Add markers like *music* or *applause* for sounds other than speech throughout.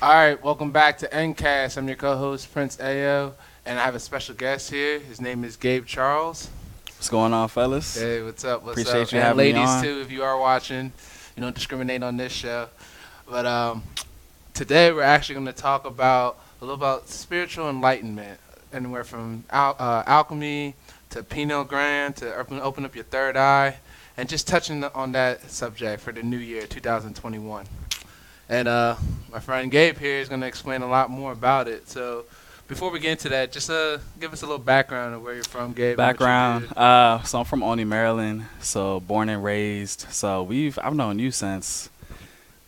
All right, welcome back to NCAST. I'm your co-host Prince Eyo, and I have a special guest here. His name is Gabe Charles. What's going on, fellas? Hey, what's up? What's Appreciate up? you and having me ladies on. too, if you are watching, you don't discriminate on this show. But um, today we're actually going to talk about a little about spiritual enlightenment, anywhere from al- uh, alchemy to pineal gland to open, open up your third eye, and just touching on that subject for the new year, 2021. And uh, my friend Gabe here is going to explain a lot more about it. So before we get into that, just uh, give us a little background of where you're from, Gabe. and what you Background. Uh, so I'm from Olney, Maryland. So born and raised. So we've I've known you since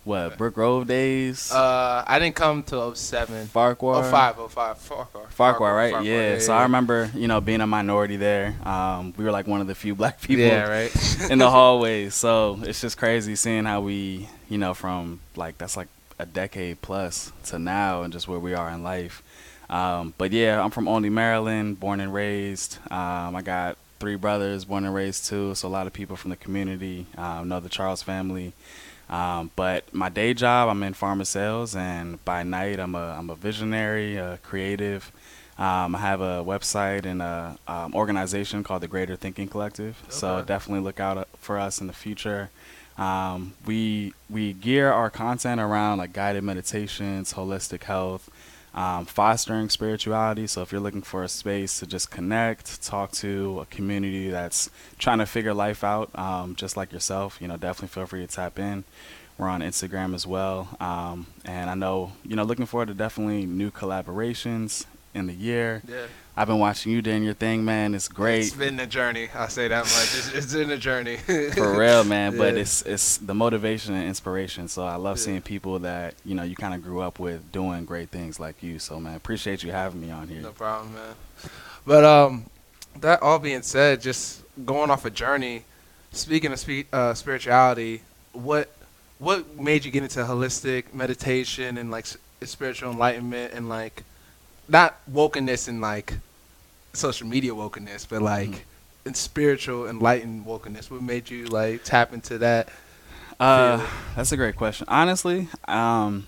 what Brooke Grove days. Uh, I didn't come till 07. Farquhar. 05, 05, Farquhar. Farquhar, right? Farquhar, yeah. So I remember, you know, being a minority there. Um, we were like one of the few black people Yeah, right. *laughs* in the *laughs* hallways. So it's just crazy seeing how we, you know, from like that's like a decade plus to now and just where we are in life. Um, but yeah, I'm from Olney, Maryland, born and raised. Um, I got three brothers, born and raised too. So a lot of people from the community um, know the Charles family. Um, but my day job, I'm in pharma sales, and by night, I'm a I'm a visionary, a creative. Um, I have a website and a um, organization called the Greater Thinking Collective. So definitely look out uh, for us in the future. Um, we we gear our content around like guided meditations, holistic health, um, fostering spirituality. So if you're looking for a space to just connect, talk to a community that's trying to figure life out, um, just like yourself, you know, definitely feel free to tap in. We're on Instagram as well, um, and I know you know looking forward to definitely new collaborations in the year. yeah. I've been watching you doing your thing, man. It's great. It's been a journey. I'll say that much. It's, it's been a journey. *laughs* for real, man. *laughs* But it's it's the motivation and inspiration. So I love Yeah. seeing people that you know you kind of grew up with doing great things like you. So man, appreciate you having me on here. No problem, man. But um, that all being said, just going off a journey. Speaking of spe- uh, spirituality, what what made you get into holistic meditation and like spiritual enlightenment and like not wokeness and like social media wokeness, but like Mhm. in spiritual enlightened wokeness? What made you like tap into that? Uh, that's a great question. Honestly, um,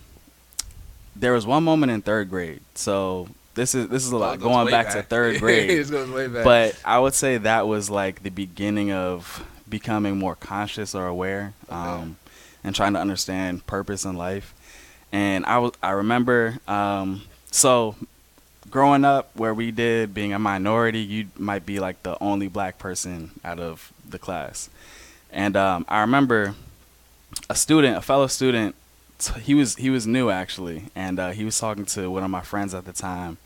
there was one moment in third grade. So this is this is a Oh, lot goes going way back, to third *laughs* grade. it goes way back. but I would say that was like the beginning of becoming more conscious or aware, Okay. um, and trying to understand purpose in life. And I was I remember um, so growing up where we did being a minority, you might be like the only black person out of the class. And um, I remember a student, a fellow student, he was he was new actually, and uh, he was talking to one of my friends at the time,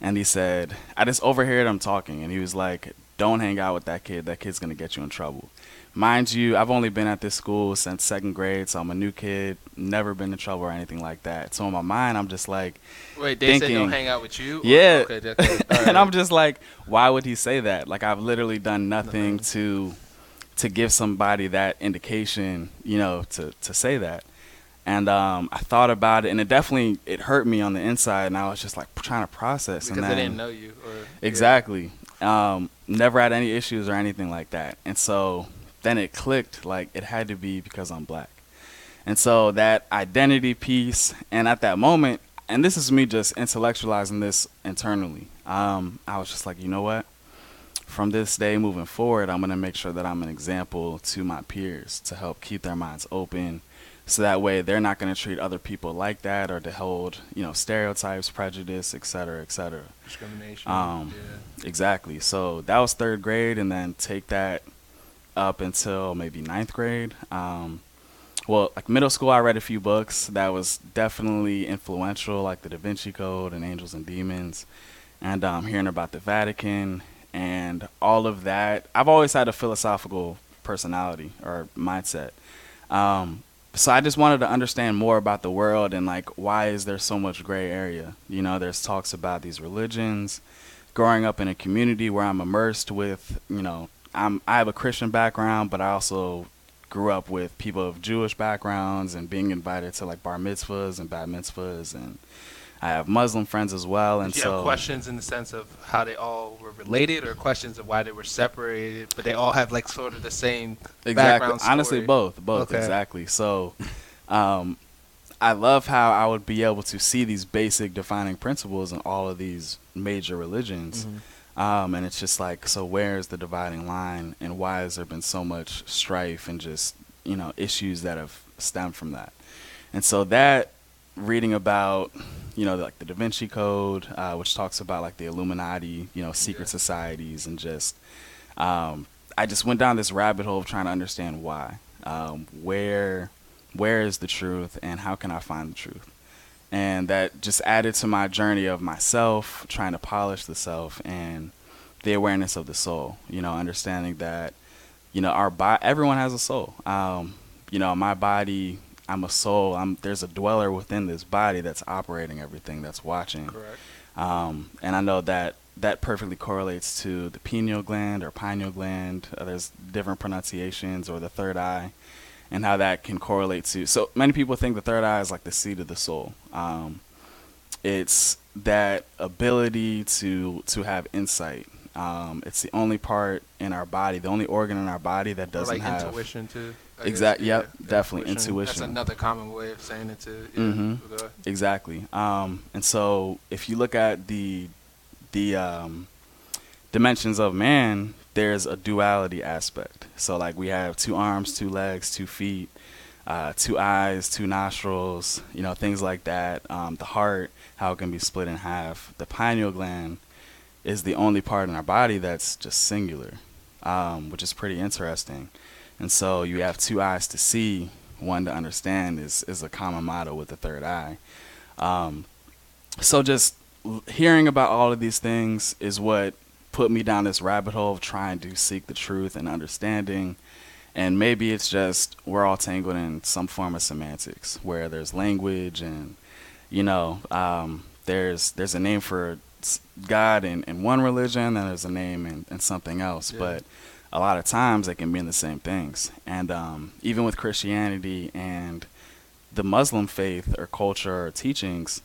and he said, I just overheard him talking, and he was like, "Don't hang out with that kid. That kid's gonna get you in trouble." Mind you, I've only been at this school since second grade, so I'm a new kid, never been in trouble or anything like that. So in my mind, I'm just like, Wait, they said thinking- don't hang out with you? Yeah. Okay, that's- *laughs* all right. and I'm just like, why would he say that? Like I've literally done nothing to to give somebody that indication, you know, to to say that. And um, I thought about it, and it definitely it hurt me on the inside, and I was just like trying to process. because and they then, didn't know you. Or, Exactly. Um, never had any issues or anything like that. And so then it clicked like it had to be because I'm black. And so that identity piece, and at that moment, and this is me just intellectualizing this internally, um, I was just like, you know what? From this day moving forward, I'm going to make sure that I'm an example to my peers to help keep their minds open. So that way they're not going to treat other people like that or to hold, you know, stereotypes, prejudice, et cetera, et cetera. discrimination. Um, yeah. Exactly. So that was third grade, and then take that up until maybe ninth grade. Um, well, like middle school, I read a few books that was definitely influential, like The Da Vinci Code and Angels and Demons, and um, hearing about the Vatican and all of that. I've always had a philosophical personality or mindset. Um, so I just wanted to understand more about the world and like why is there so much gray area? You know, there's talks about these religions. Growing up in a community where I'm immersed with, you know, I'm I have a Christian background, but I also grew up with people of Jewish backgrounds and being invited to like bar mitzvahs and bat mitzvahs and I have Muslim friends as well and so have questions in the sense of how they all were related, or questions of why they were separated, but they all have like sort of the same Exactly. background Honestly, both, both Okay. exactly. So, um, I love how I would be able to see these basic defining principles in all of these major religions. Mm-hmm. Um, and it's just like, so where is the dividing line, and why has there been so much strife and just you know issues that have stemmed from that? And so that reading about you know like the Da Vinci Code, uh, which talks about like the Illuminati, you know, secret Yeah. societies, and just um, I just went down this rabbit hole of trying to understand why, um, where where is the truth, and how can I find the truth and that just added to my journey of myself trying to polish the self and the awareness of the soul you know understanding that you know our body everyone has a soul um, you know my body i'm a soul i'm there's a dweller within this body that's operating everything that's watching Correct. um, and I know that that perfectly correlates to the pineal gland or pineal gland. Uh, there's different pronunciations or the third eye, and how that can correlate to. So many people think the third eye is like the seat of the soul. Um, it's that ability to to have insight. Um, it's the only part in our body, the only organ in our body that doesn't like have intuition too. I Exact- guess, yep, yeah, definitely, That's intuition. That's another common way of saying it too. Yeah, Mhm. Exactly. Um, and so if you look at the the um, dimensions of man, there's a duality aspect. So like we have two arms, two legs, two feet, uh, two eyes, two nostrils, you know, things like that. Um, the heart, how it can be split in half. The pineal gland is the only part in our body that's just singular, um, which is pretty interesting. And so you have two eyes to see, one to understand is, is a common motto with the third eye. Um, so just hearing about all of these things is what put me down this rabbit hole of trying to seek the truth and understanding. And maybe it's just we're all tangled in some form of semantics where there's language and, you know, um, there's there's a name for God in, in one religion and there's a name in, in something else. Yeah. But a lot of times they can mean the same things. And um, even with Christianity and the Muslim faith or culture or teachings,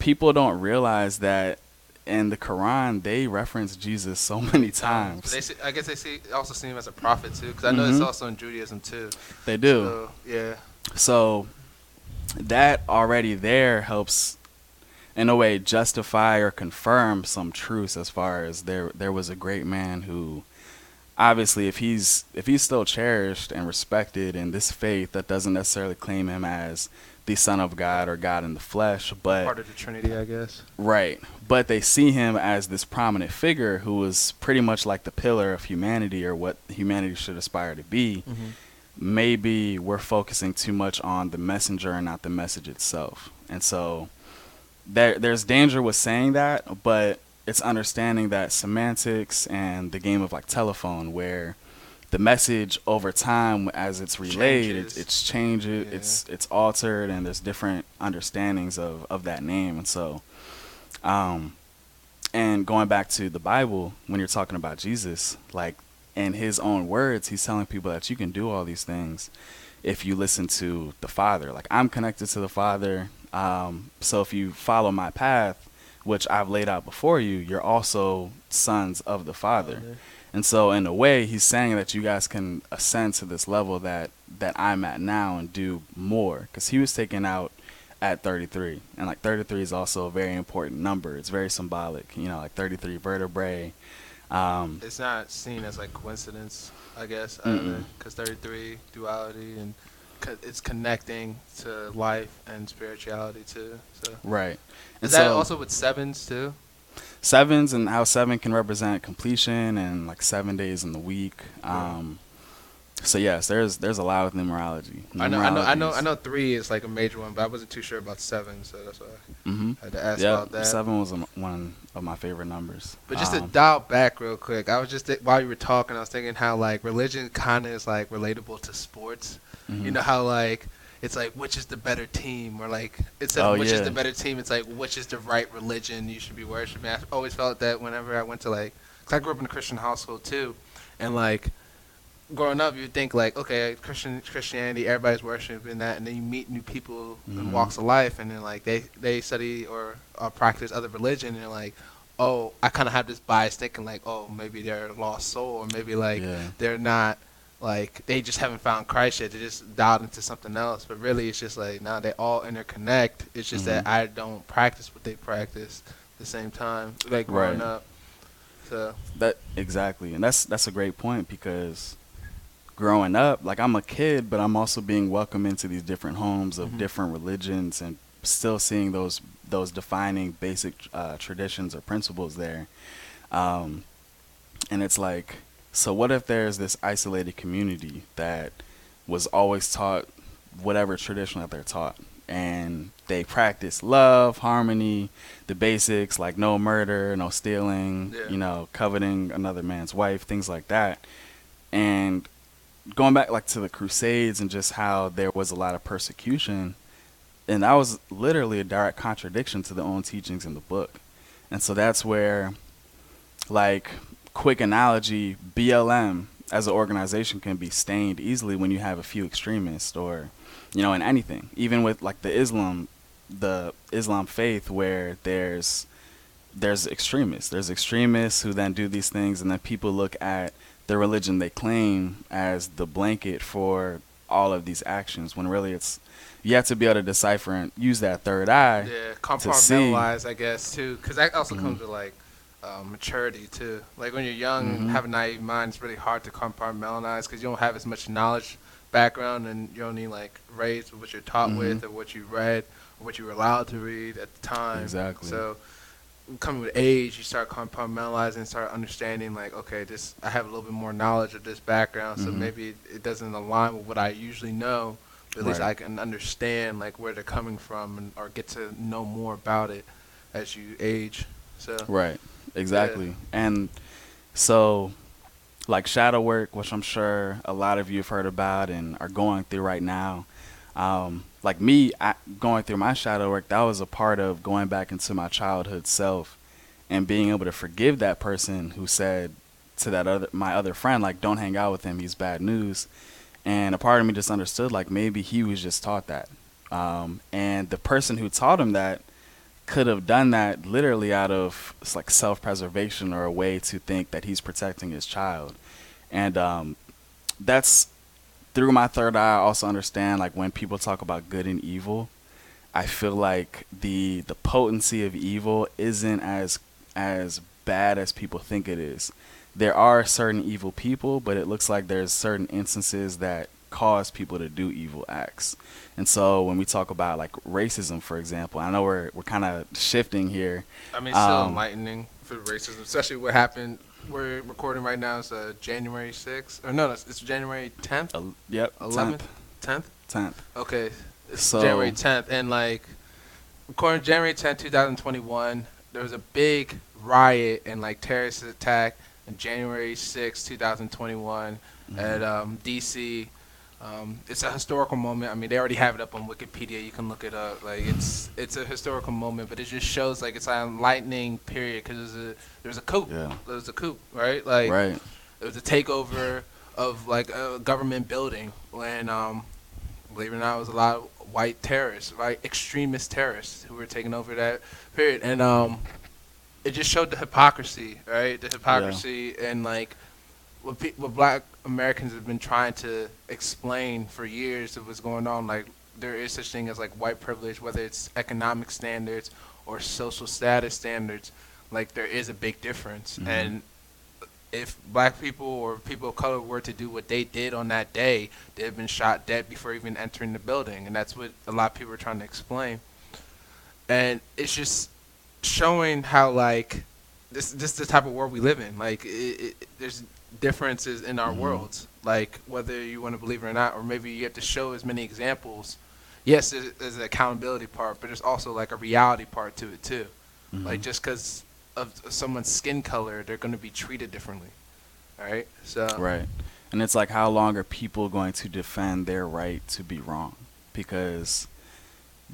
people don't realize that in the Quran they reference Jesus so *laughs* many times. They see, I guess they see also see him as a prophet too, because I know it's Mhm. also in Judaism too. They do. So, yeah. So that already there helps in a way justify or confirm some truths as far as there there was a great man who obviously if he's if he's still cherished and respected in this faith that doesn't necessarily claim him as the son of God or God in the flesh but part of the Trinity, I guess. Right. But they see him as this prominent figure who was pretty much like the pillar of humanity or what humanity should aspire to be. Mm-hmm. Maybe we're focusing too much on the messenger and not the message itself. And so there there's danger with saying that, but it's understanding that semantics and the game of like telephone where the message over time as it's relayed it, it's changed Yeah. it's it's altered and there's different understandings of of that name. And so um and going back to the bible when you're talking about jesus like in his own words he's telling people that you can do all these things if you listen to the father. Like i'm connected to the father um so if you follow my path which i've laid out before you you're also sons of the father and so in a way he's saying that you guys can ascend to this level that that I'm at now and do more cuz he was taken out at 33 and like 33 is also a very important number. It's very symbolic, you know, like 33 vertebrae. Um It's not seen as like coincidence, I guess, because 33 duality and co- it's connecting to life and spirituality too. So right. And is that so- also with sevens too? Sevens and how seven can represent completion and like 7 days in the week. Um so yes, there's there's a lot with numerology. I know, I know, I know, I know. Three is like a major one, but I wasn't too sure about seven, so that's why Mhm. I had to ask Yeah, about that. seven was one of my favorite numbers. But just to Um, dial back real quick, I was just thi- while you were talking, I was thinking how like religion kind of is like relatable to sports. mhm. You know how like it's like which is the better team, or like instead Oh, of which yeah. is the better team, it's like which is the right religion you should be worshiping. I always felt that whenever I went to like, cause I grew up in a Christian household too, and like growing up, you think like okay, Christian Christianity, everybody's worshiping that, and then you meet new people Mhm. in walks of life, and then like they they study or, or practice other religion, and like. Oh, I kind of have this bias thinking like, oh, maybe they're a lost soul, or maybe like yeah. they're not like they just haven't found Christ yet. They just dialed into something else. But really, it's just like now they all interconnect. It's just that Mhm. I don't practice what they practice at the same time, like growing Right. up. So That exactly, and that's that's a great point because growing up, like I'm a kid, but I'm also being welcomed into these different homes of Mhm. different religions and still seeing those those defining basic uh, traditions or principles there. Um, and it's like, so what if there's this isolated community that was always taught whatever tradition that they're taught, and they practice love, harmony, the basics like no murder, no stealing, Yeah. you know, coveting another man's wife, things like that. And going back like to the crusades and just how there was a lot of persecution and that was literally a direct contradiction to the own teachings in the book. And so that's where like quick analogy, BLM as an organization can be stained easily when you have a few extremists or you know in anything. Even with like the Islam the Islam faith where there's there's extremists. There's extremists who then do these things and then people look at the religion they claim as the blanket for all of these actions when really it's you have to be able to decipher and use that third eye yeah, to see. compartmentalize, I guess too, because that also Mhm. comes with like um, maturity too. Like when you're young Mhm. a naive mind, it's really hard to compartmentalize because you don't have as much knowledge background and you're only like raised with what you're taught Mhm. with or what you read or what you were allowed to read at the time. Exactly. So coming with age, you start compartmentalizing, start understanding like, okay, this I have a little bit more knowledge of this background, so Mhm. maybe it, it doesn't align with what I usually know. But at least Right. I can understand like where they're coming from and or get to know more about it as you age. So Right. Exactly. And so like shadow work, which I'm sure a lot of you have heard about and are going through right now. Um, like me I, going through my shadow work, that was a part of going back into my childhood self and being able to forgive that person who said to that other my other friend like don't hang out with him, he's bad news. And a part of me just understood like maybe he was just taught that. Um, and the person who taught him that could have done that literally out of like self-preservation or a way to think that he's protecting his child. And um, that's through my third eye i also understand like when people talk about good and evil i feel like the the potency of evil isn't as as bad as people think it is. There are certain evil people but it looks like there's certain instances that cause people to do evil acts and so when we talk about like racism, for example, I know we're we're kind of shifting here. I mean, it's still Um, enlightening for racism, especially what happened. We're recording right now. It's uh, January 6th. Or no, it's, it's January 10th, Uh, yep, 11th, 10th. tenth. Okay, it's So- January 10th, and like, according to January 10th, 2021, there was a big riot and like terrorist attack on January 6th, 2021, Mm-hmm. at um, DC. Um, it's a historical moment. I mean, they already have it up on Wikipedia. You can look it up. Like, it's it's a historical moment, but it just shows like it's an enlightening period because there's a there's a coup. Yeah. There was a coup, right? Like, right. it was a takeover of like a government building when um believe it or not it was a lot of white terrorists right extremist terrorists who were taking over that period and um it just showed the hypocrisy right the hypocrisy and like what, pe- what black americans have been trying to explain for years of what's going on like there is such thing as like white privilege whether it's economic standards or social status standards like there is a big difference Mhm. and if black people or people of color were to do what they did on that day, they'd have been shot dead before even entering the building. And that's what a lot of people are trying to explain. And it's just showing how, like, this, this is the type of world we live in. Like, it, it, there's differences in our Mhm. worlds. Like, whether you want to believe it or not, or maybe you have to show as many examples. Yes, there's, there's an accountability part, but there's also, like, a reality part to it, too. Like Mhm. just because of someone's skin color, they're going to be treated differently. All right. So Right. And it's like how long are people going to defend their right to be wrong? Because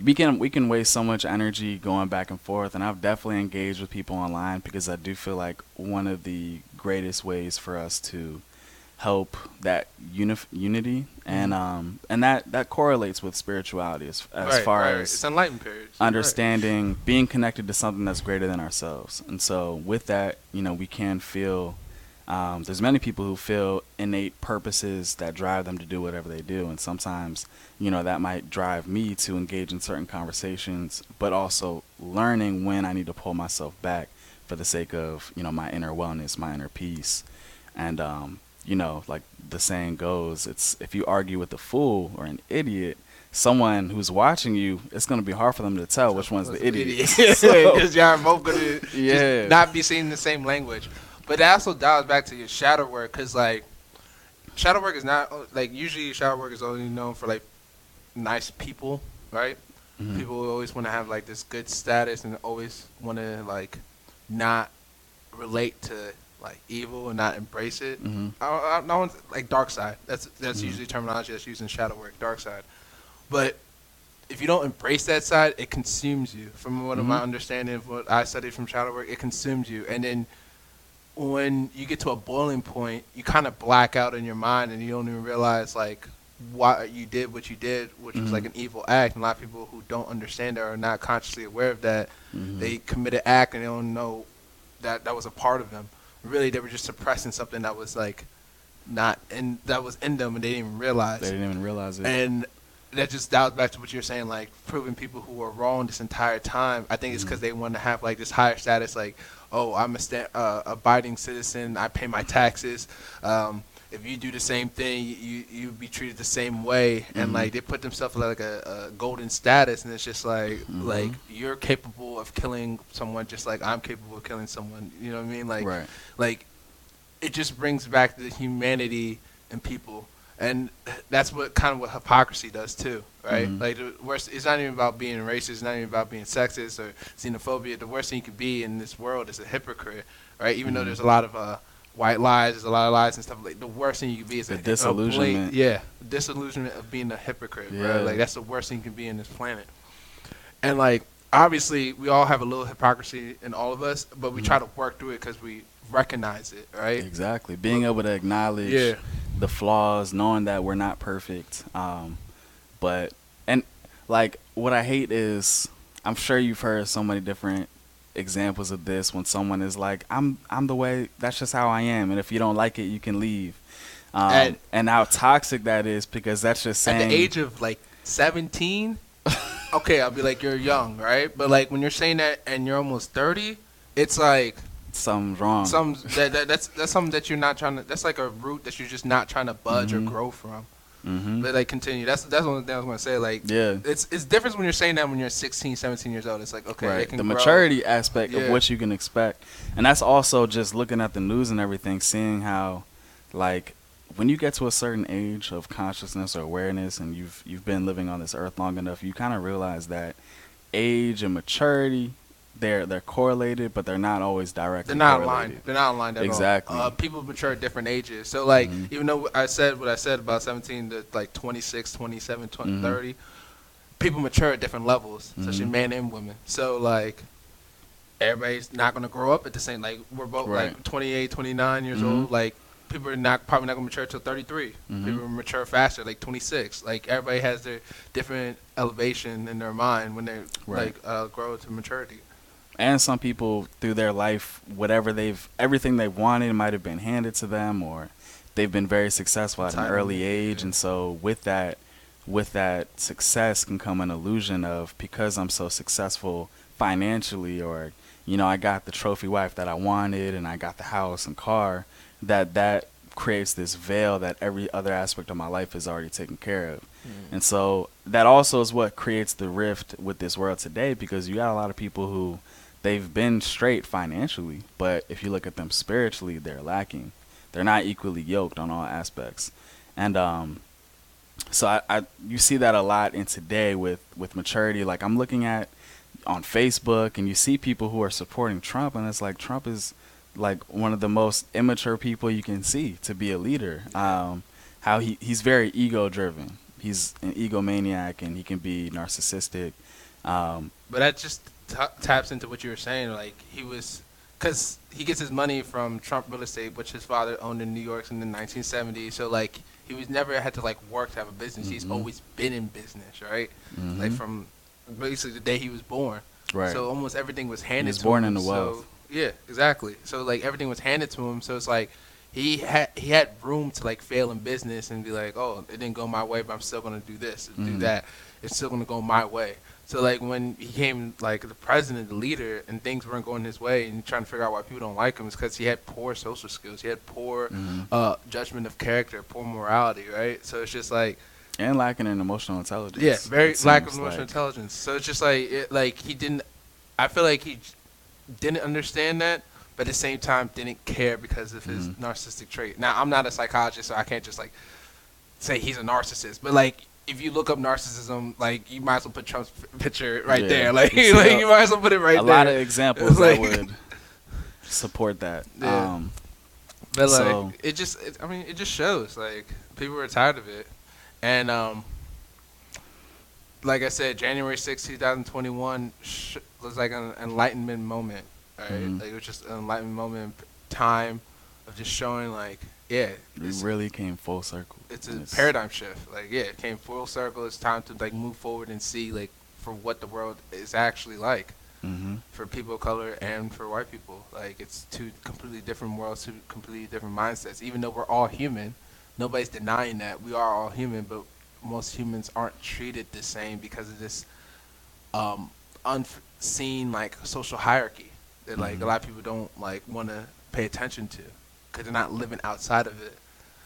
we can we can waste so much energy going back and forth and I've definitely engaged with people online because I do feel like one of the greatest ways for us to help that unif- unity and Mhm. um and that that correlates with spirituality as, as right, far right. as it's enlightened periods. You're right. understanding being connected to something that's greater than ourselves and so with that you know we can feel Um, there's many people who feel innate purposes that drive them to do whatever they do, and sometimes, you know, that might drive me to engage in certain conversations, but also learning when I need to pull myself back for the sake of, you know, my inner wellness, my inner peace, and um, you know, like the saying goes, it's if you argue with a fool or an idiot, someone who's watching you, it's going to be hard for them to tell which one's the idiot. *laughs* *laughs* So- Because y'all are both gonna Yeah. not be saying the same language. But that also dials back to your shadow work, because like shadow work is not like usually shadow work is only known for like nice people, right? Mhm. People always want to have like this good status and always want to like not relate to like evil and not embrace it. Mhm. I, I, no one's like dark side. That's that's Mhm. usually terminology that's used in shadow work, dark side. But if you don't embrace that side, it consumes you. From what of my understanding of what I studied from shadow work, it consumes you, and then when you get to a boiling point, you kind of black out in your mind, and you don't even realize like why you did what you did, which was Mhm. like an evil act. And a lot of people who don't understand that are not consciously aware of that. Mhm. They commit an act and they don't know that that was a part of them. Really, they were just suppressing something that was like not in that was in them, and they didn't even realize. They didn't even realize it. And that just dials back to what you're saying, like proving people who were wrong this entire time. I think it's because they want to have like this higher status, like, oh, I'm a sta- uh, abiding citizen, I pay my taxes. Um, if you do the same thing, you you be treated the same way, and Mhm. like they put themselves like a, a golden status, and it's just like Mhm. like you're capable of killing someone just like I'm capable of killing someone. You know what I mean? Like right. like it just brings back the humanity in people and that's what kind of what hypocrisy does too right Mhm. like the worst it's not even about being racist it's not even about being sexist or xenophobia the worst thing you can be in this world is a hypocrite right even though Mhm. there's a lot of uh white lies there's a lot of lies and stuff like the worst thing you can be is The a, a disillusionment. yeah disillusionment of being a hypocrite Yeah. bro like that's the worst thing you can be in this planet and like obviously we all have a little hypocrisy in all of us but we Mhm. try to work through it because we recognize it right Exactly. Being able to acknowledge yeah the flaws, knowing that we're not perfect. Um, but and like what I hate is I'm sure you've heard so many different examples of this when someone is like, I'm I'm the way that's just how I am and if you don't like it you can leave. Um, At- and how toxic that is because that's just saying at the age of like 17 okay i'll be like you're young right but like when you're saying that and you're almost 30 it's like something's wrong. some that, that that's that's something that you're not trying to that's like a root that you're just not trying to budge Mhm. or grow from hmm but like continue that's that's one thing i was going to say like Yeah. it's it's different when you're saying that when you're 16 17 years old it's like okay right. can The grow. maturity aspect of what you can expect, and that's also just looking at the news and everything, seeing how, like, when you get to a certain age of consciousness or awareness, and you've you've been living on this earth long enough, you kind of realize that age and maturity, they're they're correlated, but they're not always directly. They're not correlated. aligned. They're not aligned at Exactly. all. Uh, people mature at different ages. So, like, Mhm. even though I said what I said about 17 to like 26, 27, 20, Mhm. 30, people mature at different levels, especially Mhm. men and women. So, like, everybody's not going to grow up at the same, like, we're both Right. like 28, 29 years Mhm. old. Like, people are not probably not going to mature till 33. Mhm. People mature faster, like 26. Like, everybody has their different elevation in their mind when they, Right. like, uh, grow to maturity. And some people through their life whatever they've everything they've wanted might have been handed to them or they've been very successful at an early age. Yeah. and so with that with that success can come an illusion of because I'm so successful financially or you know I got the trophy wife that I wanted and I got the house and car that that creates this veil that every other aspect of my life is already taken care of. Mm. And so that also is what creates the rift with this world today because you got a lot of people who they've been straight financially, but if you look at them spiritually, they're lacking. They're not equally yoked on all aspects. And um so I, I you see that a lot in today with with maturity. Like I'm looking at on Facebook and you see people who are supporting Trump and it's like Trump is like one of the most immature people you can see to be a leader. Um how he, he's very ego driven. He's an egomaniac and he can be narcissistic. Um, But that just t- taps into what you were saying. Like he was, because he gets his money from Trump Real Estate, which his father owned in New York in the 1970s. So like he was never had to like work to have a business. He's Mhm. always been in business, right? Like mhm. from basically the day he was born. right. So almost everything was handed He was to born him. into so, wealth. Yeah, exactly. So like everything was handed to him. So it's like he had he had room to like fail in business and be like, oh, it didn't go my way, but I'm still gonna do this and do that. It's still gonna go my way. So like when he came like the president, the leader, and things weren't going his way, and trying to figure out why people don't like him, is because he had poor social skills. He had poor Mhm. uh, judgment of character, poor morality, right? So it's just like and lacking in emotional intelligence. yeah, very lack of emotional like. intelligence. So it's just like it, like he didn't. I feel like he didn't understand that, but at the same time didn't care because of his Mhm. narcissistic trait. Now I'm not a psychologist, so I can't just like say he's a narcissist. But like if you look up narcissism, like you might as well put Trump's picture right Yeah. there. *laughs* Like, You like you might as well put it right a there. A lot of examples Like- that would *laughs* support that. Yeah. Um, But like So- it just, it, I mean, it just shows like people were tired of it, and um, like I said, January 6, two thousand twenty one sh- was like an enlightenment moment. Right, Mhm. like it was just an enlightenment moment, time of just showing like, yeah, we really came full circle. it's a And paradigm shift. Like, yeah, it came full circle. It's time to like move forward and see like for what the world is actually like hmm for people of color and for white people. Like it's two completely different worlds, two completely different mindsets. Even though we're all human, nobody's denying that we are all human, but most humans aren't treated the same because of this um, unseen like social hierarchy that like Mhm. a lot of people don't like want to pay attention to because they're not living outside of it.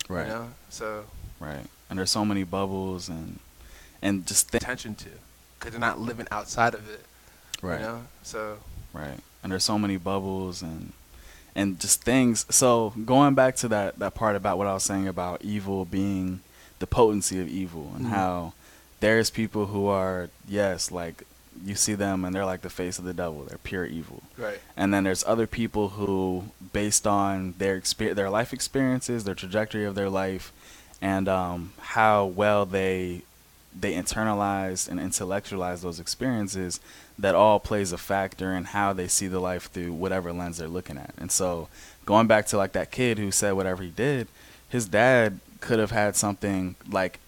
Right. You know, so Right. And there's so many bubbles and and just thi- attention to because they're not living outside of it. right. You know, so Right. And there's so many bubbles and and just things. So going back to that that part about what I was saying about evil being the potency of evil and Mhm. how there's people who are yes, like you see them and they're like the face of the devil. They're pure evil. right, And then there's other people who, based on their exper- their life experiences, their trajectory of their life, and um, how well they they internalize and intellectualize those experiences, that all plays a factor in how they see the life through whatever lens they're looking at. And so, going back to like that kid who said whatever he did, his dad could have had something like,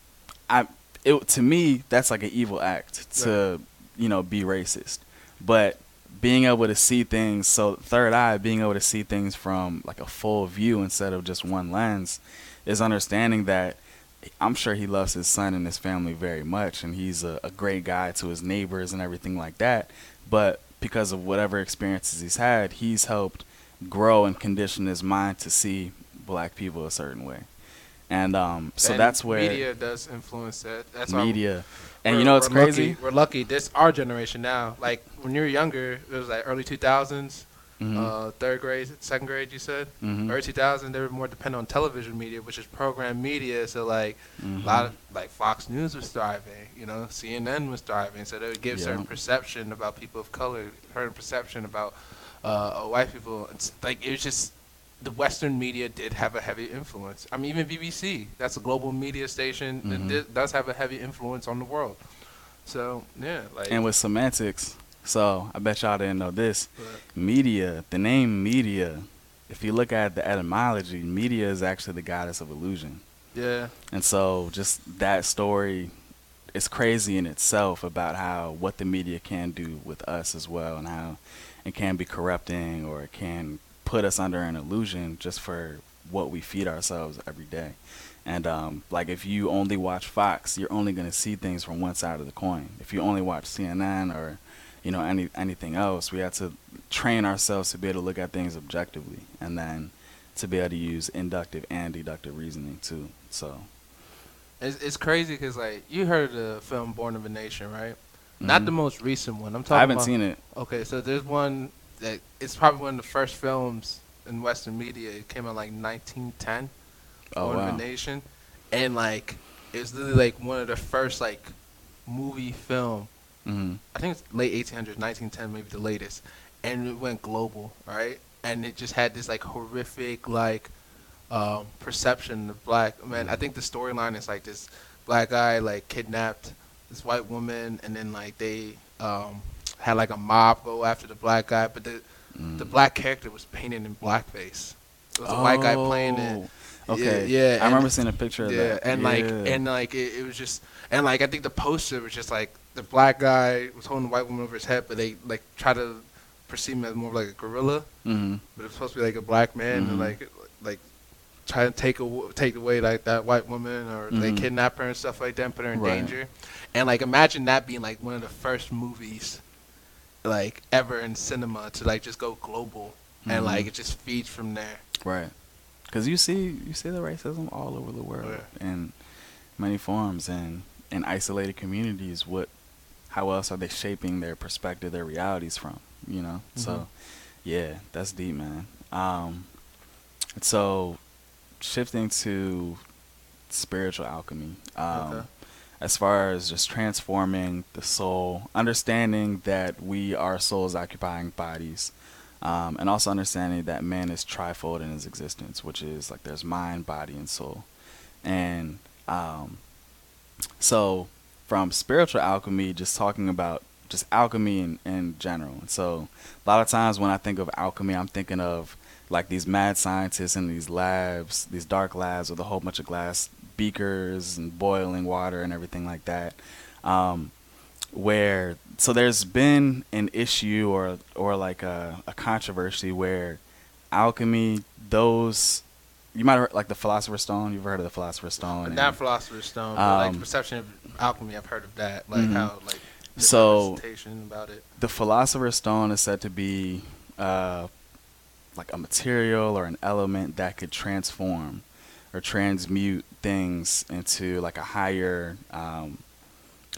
I. It, to me, that's like an evil act to, you know, be racist. But being able to see things so third eye being able to see things from like a full view instead of just one lens is understanding that i'm sure he loves his son and his family very much and he's a, a great guy to his neighbors and everything like that but because of whatever experiences he's had he's helped grow and condition his mind to see black people a certain way and um so And that's where media does influence that. That's media and you know we're crazy Lucky, we're lucky. This our generation now. Like when you were younger, it was like early 2000s, Mhm. uh, third grade, second grade. You said Mhm. early 2000s. They were more dependent on television media, which is program media. So like Mhm. a lot of like Fox News was thriving. You know, CNN was thriving. So they would give Yeah. certain perception about people of color, certain perception about uh, white people. It's like it was just. The Western media did have a heavy influence. I mean, even BBC, that's a global media station, that Mhm. di- does have a heavy influence on the world. So yeah, like and with semantics so i bet y'all didn't know this but- media, the name media, if you look at the etymology, media is actually the goddess of illusion. yeah, And so just that story is crazy in itself about how what the media can do with us as well and how it can be corrupting or it can put us under an illusion just for what we feed ourselves every day. And um, like if you only watch Fox, you're only going to see things from one side of the coin. If you only watch CNN or you know any anything else, we have to train ourselves to be able to look at things objectively, and then to be able to use inductive and deductive reasoning too. So it's, it's crazy because like you heard the film Born of a Nation, right? Not mhm. the most recent one. I'm talking. I haven't about, seen it. Okay, so there's one that it's probably one of the first films in Western media. It came out like 1910. Oh wow. Nation, and like it was literally like one of the first like movie film. hmm I think it's late 1800s, 1910, maybe the latest, and it went global, right? And it just had this like horrific like um, perception of black man. I think the storyline is like this black guy like kidnapped this white woman, and then like they um, had like a mob go after the black guy, but the the Mm. black character was painted in blackface. It was a white guy playing it. Oh, Okay. Yeah, yeah, I remember seeing a picture of Yeah, that. and like and like it, it was just and like I think the poster was just like the black guy was holding the white woman over his head, but they like try to perceive him as more of like a gorilla, Mhm. but it's supposed to be like a black man, Mhm. and like like try to take aw- take away like that white woman or they Mhm. kidnap her and stuff like that and put her in Right. danger and like imagine that being like one of the first movies like ever in cinema to like just go global and Mhm. like it just feeds from there Right. Because you see, you see the racism all over the world Yeah. in many forms, and in isolated communities. What, how else are they shaping their perspective, their realities from? You know. Mhm. So, yeah, that's deep, man. Um, so shifting to spiritual alchemy. Um, Okay. As far as just transforming the soul, understanding that we are souls occupying bodies, um, and also understanding that man is trifold in his existence, which is like there's mind, body, and soul. And um, so, from spiritual alchemy, just talking about just alchemy in, in general. So, a lot of times when I think of alchemy, I'm thinking of like these mad scientists in these labs, these dark labs with a whole bunch of glass beakers and boiling water and everything like that. Um, where so there's been an issue or or like a, a controversy where alchemy those you might have heard like the philosopher's stone you've heard of the philosopher's stone But and- not philosopher's stone but like the Um, perception of alchemy i've heard of that like Mhm. how like So- about it the philosopher's stone is said to be uh, like a material or an element that could transform or transmute things into like a higher um,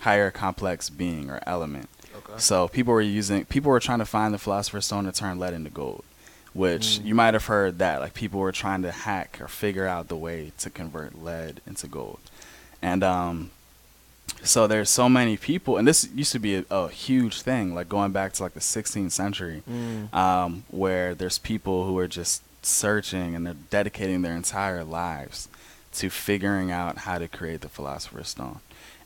higher complex being or element okay so people were using people were trying to find the philosopher's stone to turn lead into gold which Mm. you might have heard that like people were trying to hack or figure out the way to convert lead into gold and um so there's so many people and this used to be a, a huge thing like going back to like the 16th century Mm. um, where there's people who are just searching and they're dedicating their entire lives to figuring out how to create the philosopher's stone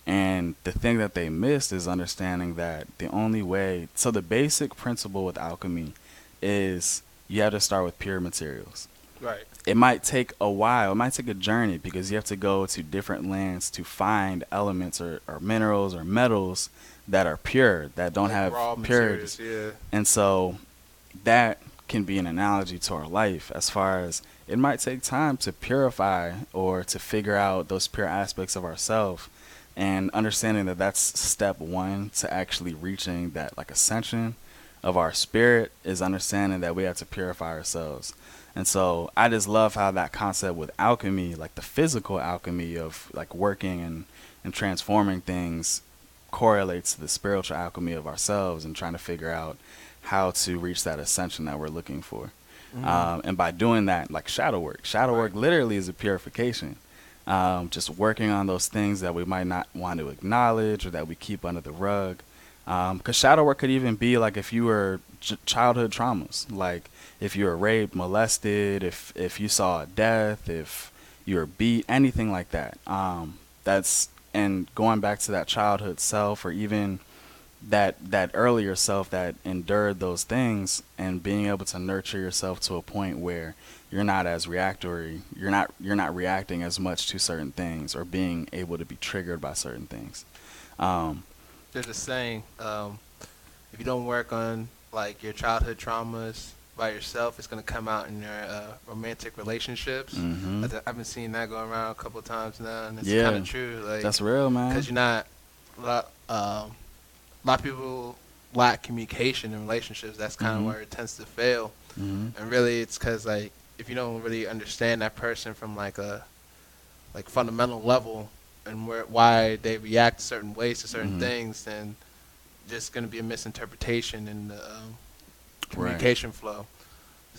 and the thing that they missed is understanding that the only way so the basic principle with alchemy is you have to start with pure materials right it might take a while. It might take a journey because you have to go to different lands to find elements or, or minerals or metals that are pure, that don't Like have purities. materials, And so that can be an analogy to our life as far as it might take time to purify or to figure out those pure aspects of ourselves and understanding that that's step one to actually reaching that like ascension of our spirit is understanding that we have to purify ourselves. And so i just love how that concept with alchemy like the physical alchemy of like working and and transforming things correlates to the spiritual alchemy of ourselves and trying to figure out how to reach that ascension that we're looking for Mhm. um, and by doing that like shadow work. Shadow work literally is a purification. Um, just working on those things that we might not want to acknowledge or that we keep under the rug. Because shadow work could even be like if you were ch- childhood traumas. Like if you were raped molested if if you saw a death if you were beat anything like that. Um, that's and going back to that childhood self or even that that earlier self that endured those things and being able to nurture yourself to a point where you're not as reactory you're not you're not reacting as much to certain things or being able to be triggered by certain things um, there's a saying um, if you don't work on like your childhood traumas by yourself it's going to come out in your uh, romantic relationships mhm. I th- i've been seeing that going around a couple times now and it's Yeah. kind of true like that's real man because you're not um, a lot of people lack communication in relationships that's kind of Mhm. where it tends to fail hmm and really it's because like if you don't really understand that person from like a like fundamental level and where why they react certain ways to certain Mhm. things then just going to be a misinterpretation in the um, Right. communication flow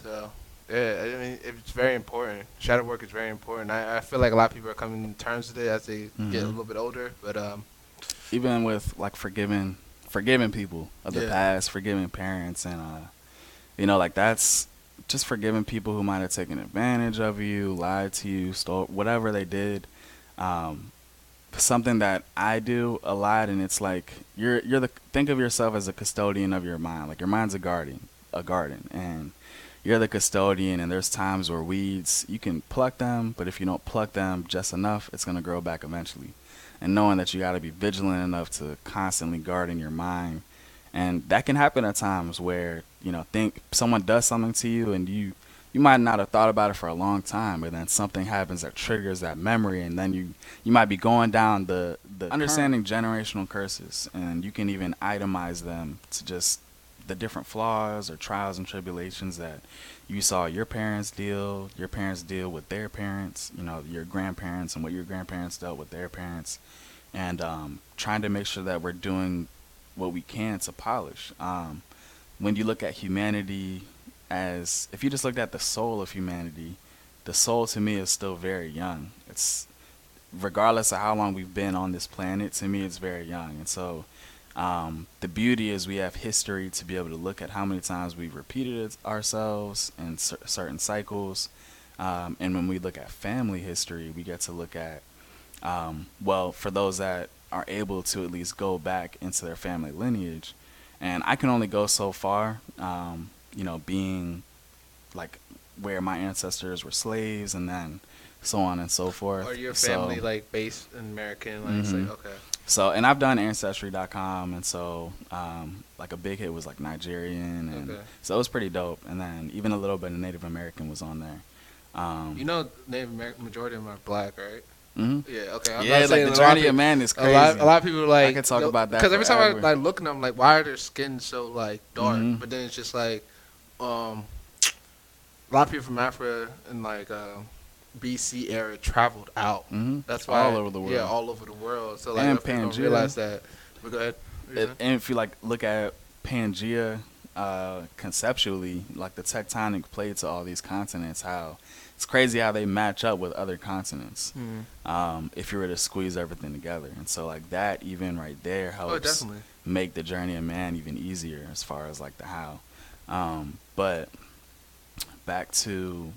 so yeah i mean it's very important shadow work is very important I, I feel like a lot of people are coming to terms with it as they get a Mhm. little bit older but um even with like forgiving forgiving people of the Yeah. past forgiving parents and uh you know like that's just forgiving people who might have taken advantage of you lied to you stole whatever they did. Um something that i do a lot and it's like you're you're the think of yourself as a custodian of your mind. Like your mind's a garden, a garden and you're the custodian and there's times where weeds you can pluck them but if you don't pluck them just enough it's going to grow back eventually and knowing that you got to be vigilant enough to constantly guard in your mind. And that can happen at times where you know think someone does something to you and you you might not have thought about it for a long time, but then something happens that triggers that memory, and then you you might be going down the the understanding generational curses, and you can even itemize them to just the different flaws or trials and tribulations that you saw your parents deal, your parents deal with their parents, you know, your grandparents, and what your grandparents dealt with their parents, and um, trying to make sure that we're doing what we can to polish. Um, when you look at humanity as, if you just looked at the soul of humanity, the soul to me is still very young. It's regardless of how long we've been on this planet, to me it's very young. And so um, the beauty is we have history to be able to look at how many times we've repeated ourselves in cer- certain cycles. Um, and when we look at family history, we get to look at, um, well, for those that are able to at least go back into their family lineage. And I can only go so far, um, you know, being like where my ancestors were slaves and then so on and so forth. Or your So- family like based in American, like, Mhm. like okay. So, and I've done ancestry.com, and so um, like a big hit was like Nigerian, and Okay. so it was pretty dope. And then even a little bit of Native American was on there. Um, You know, Native American majority of them are black, right? mhm. Yeah. Okay. I'm yeah, like the a of journey people- of man is A crazy. lot, a lot of people are like I could talk about that because every time. I like look at them, like why are their skin so like dark? Mhm. But then it's just like, um, a lot of people from Africa and like uh, BC era traveled out. hmm That's why all over the world. Yeah, all over the world. So like, And people don't realize that. But go ahead. It- and if you like look at Pangea uh, conceptually, like the tectonic plates of all these continents, how it's crazy how they match up with other continents. Mhm. Um, if you were to squeeze everything together, and so like that, even right there helps Oh, make the journey of man even easier as far as like the how. Um, but back to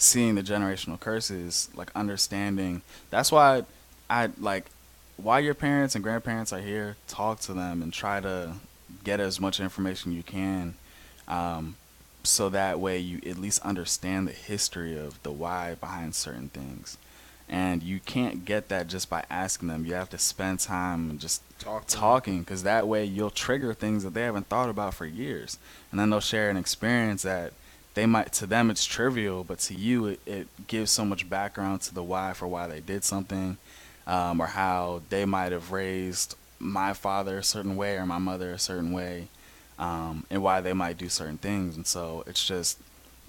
seeing the generational curses, like understanding. That's why I like why your parents and grandparents are here, talk to them and try to get as much information you can. Um, so that way you at least understand the history of the why behind certain things. And you can't get that just by asking them. You have to spend time and just Talk. talking because that way you'll trigger things that they haven't thought about for years and then they'll share an experience that they might to them it's trivial but to you it, it gives so much background to the why for why they did something um, or how they might have raised my father a certain way or my mother a certain way um, and why they might do certain things and so it's just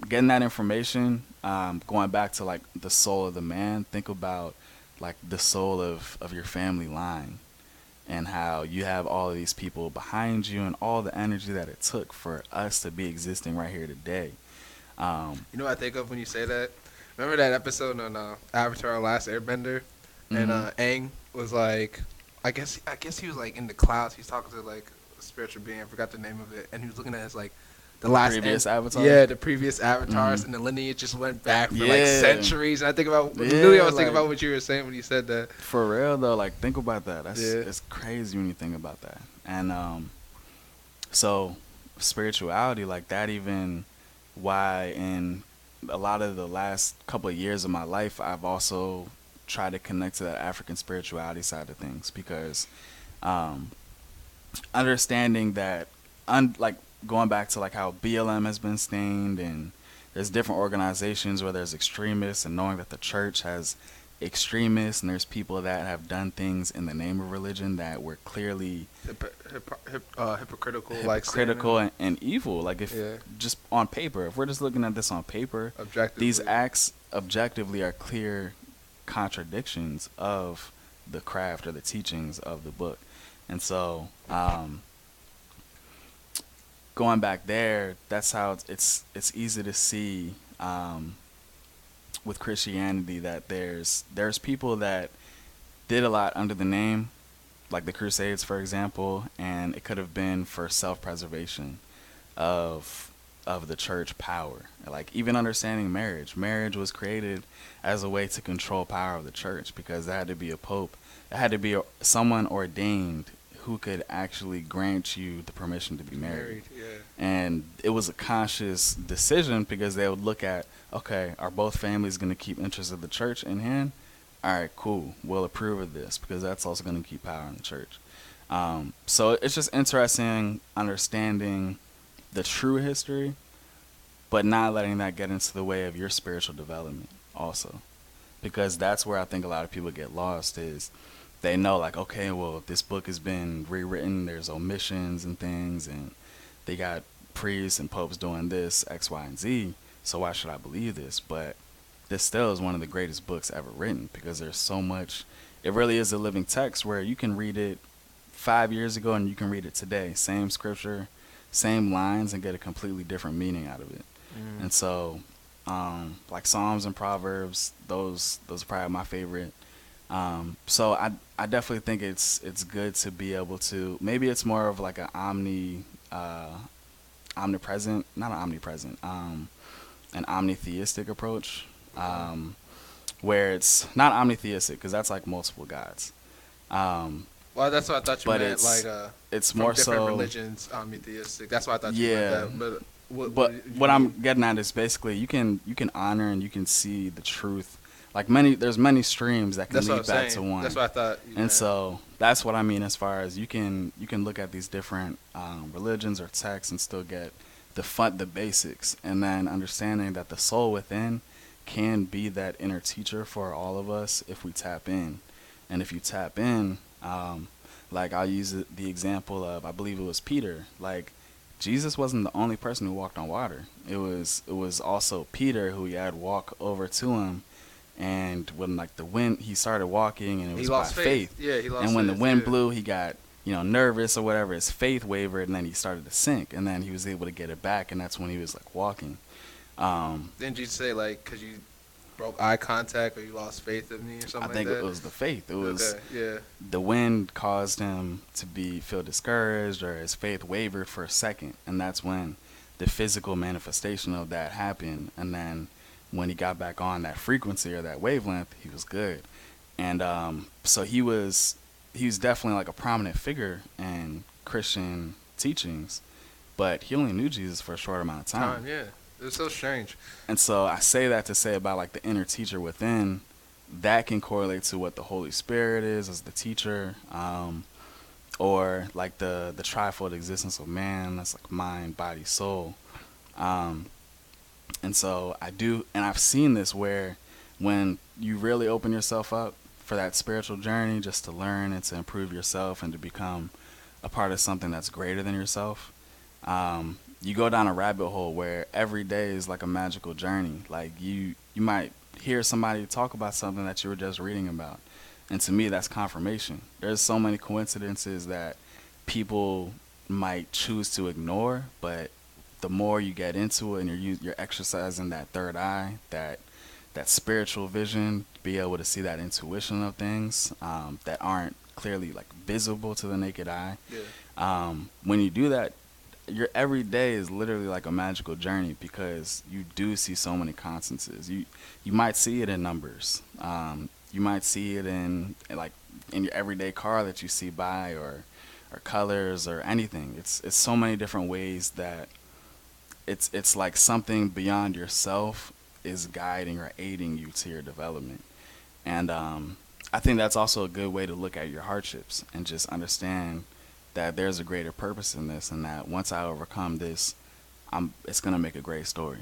getting that information um, going back to like the soul of the man think about like the soul of, of your family line and how you have all of these people behind you and all the energy that it took for us to be existing right here today. Um, You know what I think of when you say that? Remember that episode on uh, Avatar: Last Airbender, and Mhm. uh, Aang was like, I guess I guess he was like in the clouds. He's talking to like a spiritual being. I forgot the name of it, and he was looking at his like the last previous av- avatars? Yeah, the previous avatars, Mhm. and the lineage just went back for like centuries. And I think about Yeah, literally, I was thinking about what you were saying when you said that. for real though, like think about that. That's Yeah. it's crazy when you think about that. And um, so spirituality, like that, even why in a lot of the last couple of years of my life, I've also tried to connect to that African spirituality side of things because um, understanding that, un- like going back to like how BLM has been stained and there's different organizations where there's extremists and knowing that the church has extremists and there's people that have done things in the name of religion that were clearly Hip, hip, hip, uh, hypocritical, like hypocritical and, and evil. Like if Yeah. just on paper, if we're just looking at this on paper, these acts objectively are clear contradictions of the craft or the teachings of the book. And so, um, going back there, that's how it's it's, it's easy to see um, with Christianity that there's there's people that did a lot under the name, like the Crusades, for example, and it could have been for self-preservation of of the church power. Like even understanding marriage, marriage was created as a way to control power of the church because there had to be a pope, there had to be a, someone ordained who could actually grant you the permission to be married. married. Yeah. And it was a conscious decision because they would look at, okay, are both families going to keep interests of the church in hand? All right, cool. We'll approve of this because that's also going to keep power in the church. Um, so it's just interesting understanding the true history but not letting that get into the way of your spiritual development also because that's where i think a lot of people get lost is they know like okay well this book has been rewritten there's omissions and things and they got priests and popes doing this x y and z so why should i believe this? But this still is one of the greatest books ever written because there's so much it really is a living text where you can read it five years ago and you can read it today. Same scripture same lines and get a completely different meaning out of it. Mm. and so um, like psalms and proverbs those those are probably my favorite um, so I, I definitely think it's it's good to be able to maybe it's more of like an omni uh, omnipresent not an omnipresent um, an omnitheistic approach um, where it's not omnitheistic because that's like multiple gods um, Well, that's what I thought you But meant. it's- Like uh, it's more different so religions, omnitheistic. That's why I thought you Yeah. meant that. But what, but you what I'm getting at is basically you can you can honor and you can see the truth. Like many, there's many streams that can that's lead back saying. to one. That's what I thought. and meant. so that's what I mean as far as you can you can look at these different um, religions or texts and still get the fun the basics and then understanding that the soul within can be that inner teacher for all of us if we tap in and if you tap in um, like I'll use the example of I believe it was Peter like Jesus wasn't the only person who walked on water it was it was also Peter who he had walk over to him and when like the wind he started walking and it was by lost faith. Yeah, he lost and when the wind yeah. blew, he got you know nervous or whatever. His faith wavered, and then he started to sink. And then he was able to get it back, and that's when he was like walking. Um, Didn't you say like because you broke eye contact or you lost faith in me or I something think like that? I think it was the faith. It was okay, yeah. the wind caused him to be feel discouraged, or his faith wavered for a second, and that's when the physical manifestation of that happened. And then when he got back on that frequency or that wavelength, he was good. And um, so he was he was definitely like a prominent figure in Christian teachings, but he only knew Jesus for a short amount of time. Time, yeah. It was so strange. And so I say that to say about like the inner teacher within, that can correlate to what the Holy Spirit is as the teacher, um, or like the the trifold existence of man. That's like mind, body, soul. Um, and so I do, and I've seen this where when you really open yourself up for that spiritual journey, just to learn and to improve yourself and to become a part of something that's greater than yourself. Um, you go down a rabbit hole where every day is like a magical journey. Like you, you might hear somebody talk about something that you were just reading about, and to me, that's confirmation. There's so many coincidences that people might choose to ignore, but the more you get into it and you're you're exercising that third eye, that that spiritual vision, be able to see that intuition of things um, that aren't clearly like visible to the naked eye. Yeah. Um, when you do that, your every day is literally like a magical journey because you do see so many constances. You you might see it in numbers. Um, you might see it in like in your everyday car that you see by or or colors or anything. It's it's so many different ways that it's it's like something beyond yourself is guiding or aiding you to your development. And um, I think that's also a good way to look at your hardships and just understand that there's a greater purpose in this, and that once I overcome this, I'm it's gonna make a great story.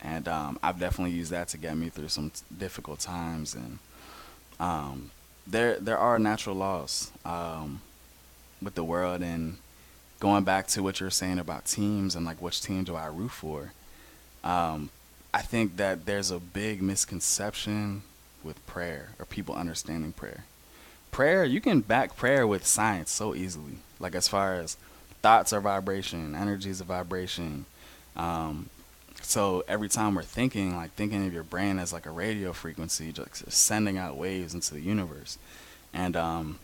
And um, I've definitely used that to get me through some t- difficult times. And um, there there are natural laws um, with the world, and going back to what you're saying about teams and like which team do I root for. Um, I think that there's a big misconception with prayer or people understanding prayer. Prayer, you can back prayer with science so easily. Like as far as thoughts are vibration, energies are vibration. Um, so every time we're thinking, like thinking of your brain as like a radio frequency, just sending out waves into the universe, and um,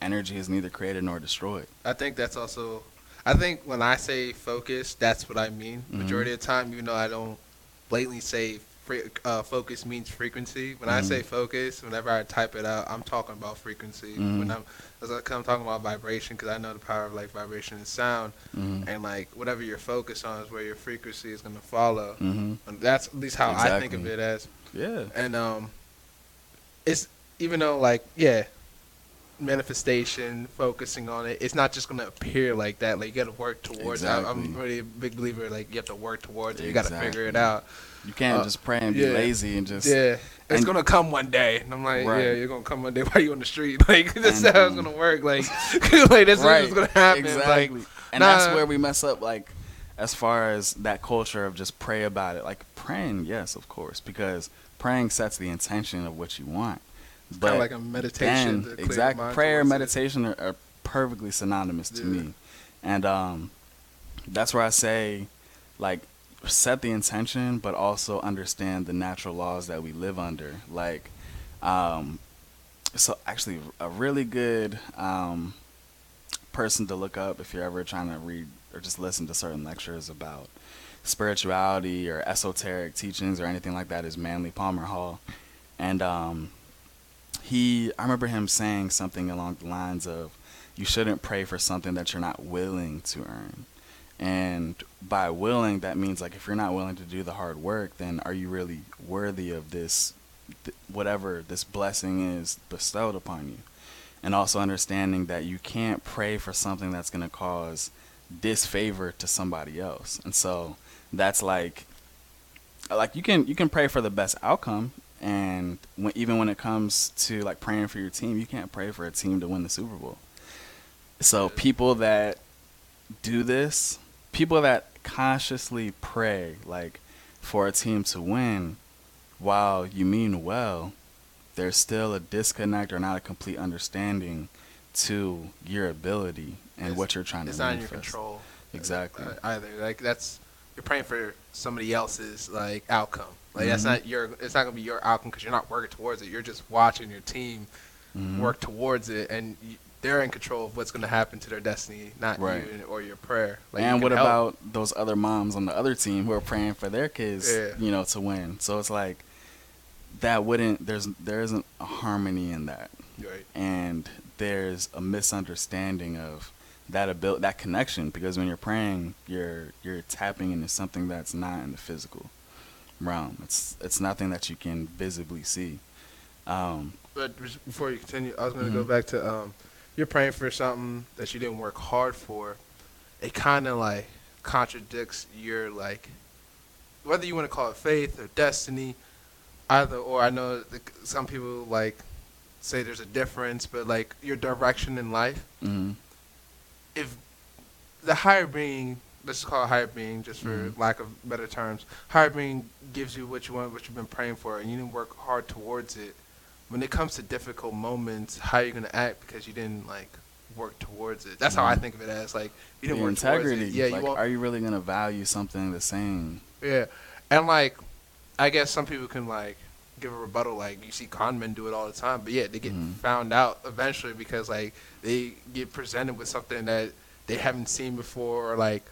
energy is neither created nor destroyed. I think that's also. I think when I say focus, that's what I mean. Mhm. Majority of the time, even though I don't blatantly say uh, focus means frequency. When I Mhm. say focus, whenever I type it out, I'm talking about frequency. Mhm. When I'm, I- I'm talking about vibration, because I know the power of like vibration and sound, hmm and like whatever you're focused on is where your frequency is gonna follow. hmm And that's at least how I think of it as. Yeah. And um, it's even though like yeah, manifestation, focusing on it. It's not just gonna appear like that. Like you got to work towards. it. I- I'm Exactly. really a big believer. Like you have to work towards it. You got to figure it out. You can't Uh, just pray and be yeah. lazy and just Yeah, it's gonna come one day, and I'm like, Right. yeah, you're gonna come one day *laughs* while you on the street. *laughs* Like that's And, how it's gonna work. Like, *laughs* like that's what's gonna happen. Exactly. Like, and nah. that's where we mess up, like, as far as that culture of just pray about it. Like, praying, yes, of course, because praying sets the intention of what you want. Kind But of like a meditation. then, to clear your exactly, prayer and meditation are, are perfectly synonymous to Yeah. me. And um, that's where I say, like, set the intention, but also understand the natural laws that we live under. Like, um, so actually, a really good um, person to look up if you're ever trying to read or just listen to certain lectures about spirituality or esoteric teachings or anything like that is Manly Palmer Hall. And um, he, I remember him saying something along the lines of, you shouldn't pray for something that you're not willing to earn. And by willing, that means like if you're not willing to do the hard work, then are you really worthy of this, th- whatever this blessing is bestowed upon you? And also understanding that you can't pray for something that's going to cause disfavor to somebody else. And so that's like, like you can you can pray for the best outcome, and when, even when it comes to like praying for your team, you can't pray for a team to win the Super Bowl. So people that do this, people that consciously pray like for a team to win, while you mean well, there's still a disconnect or not a complete understanding to your ability and It's- what you're trying to It's not in your control. Exactly. uh, either. Like that's you're praying for somebody else's like outcome. Like that's Mhm. not your. It's not gonna be your outcome because you're not working towards it. You're just watching your team Mhm. work towards it, and you, they're in control of what's gonna happen to their destiny, not Right. you or your prayer. Like, and can what help. about those other moms on the other team who are praying for their kids, Yeah. you know, to win? So it's like that wouldn't there's there isn't a harmony in that. Right. And there's a misunderstanding of that ability that connection because when you're praying, you're you're tapping into something that's not in the physical realm. It's it's nothing that you can visibly see. Um, But before you continue, I was gonna go Mhm. back to um, you're praying for something that you didn't work hard for. It kind of like contradicts your like, whether you want to call it faith or destiny, either or. I know some people like say there's a difference, but like your direction in life. mhm. If the higher being, let's call it higher being, just for Mhm. lack of better terms, higher being gives you what you want, what you've been praying for, and you didn't work hard towards it when it comes to difficult moments, how are you gonna act because you didn't like work towards it? That's how I Mhm. think of it as like you didn't work integrity. towards it. Yeah, like, you are you really gonna value something the same? Yeah, and like I guess some people can like give a rebuttal. Like you see con men do it all the time, but yeah, they get Mhm. found out eventually because like they get presented with something that they haven't seen before, or like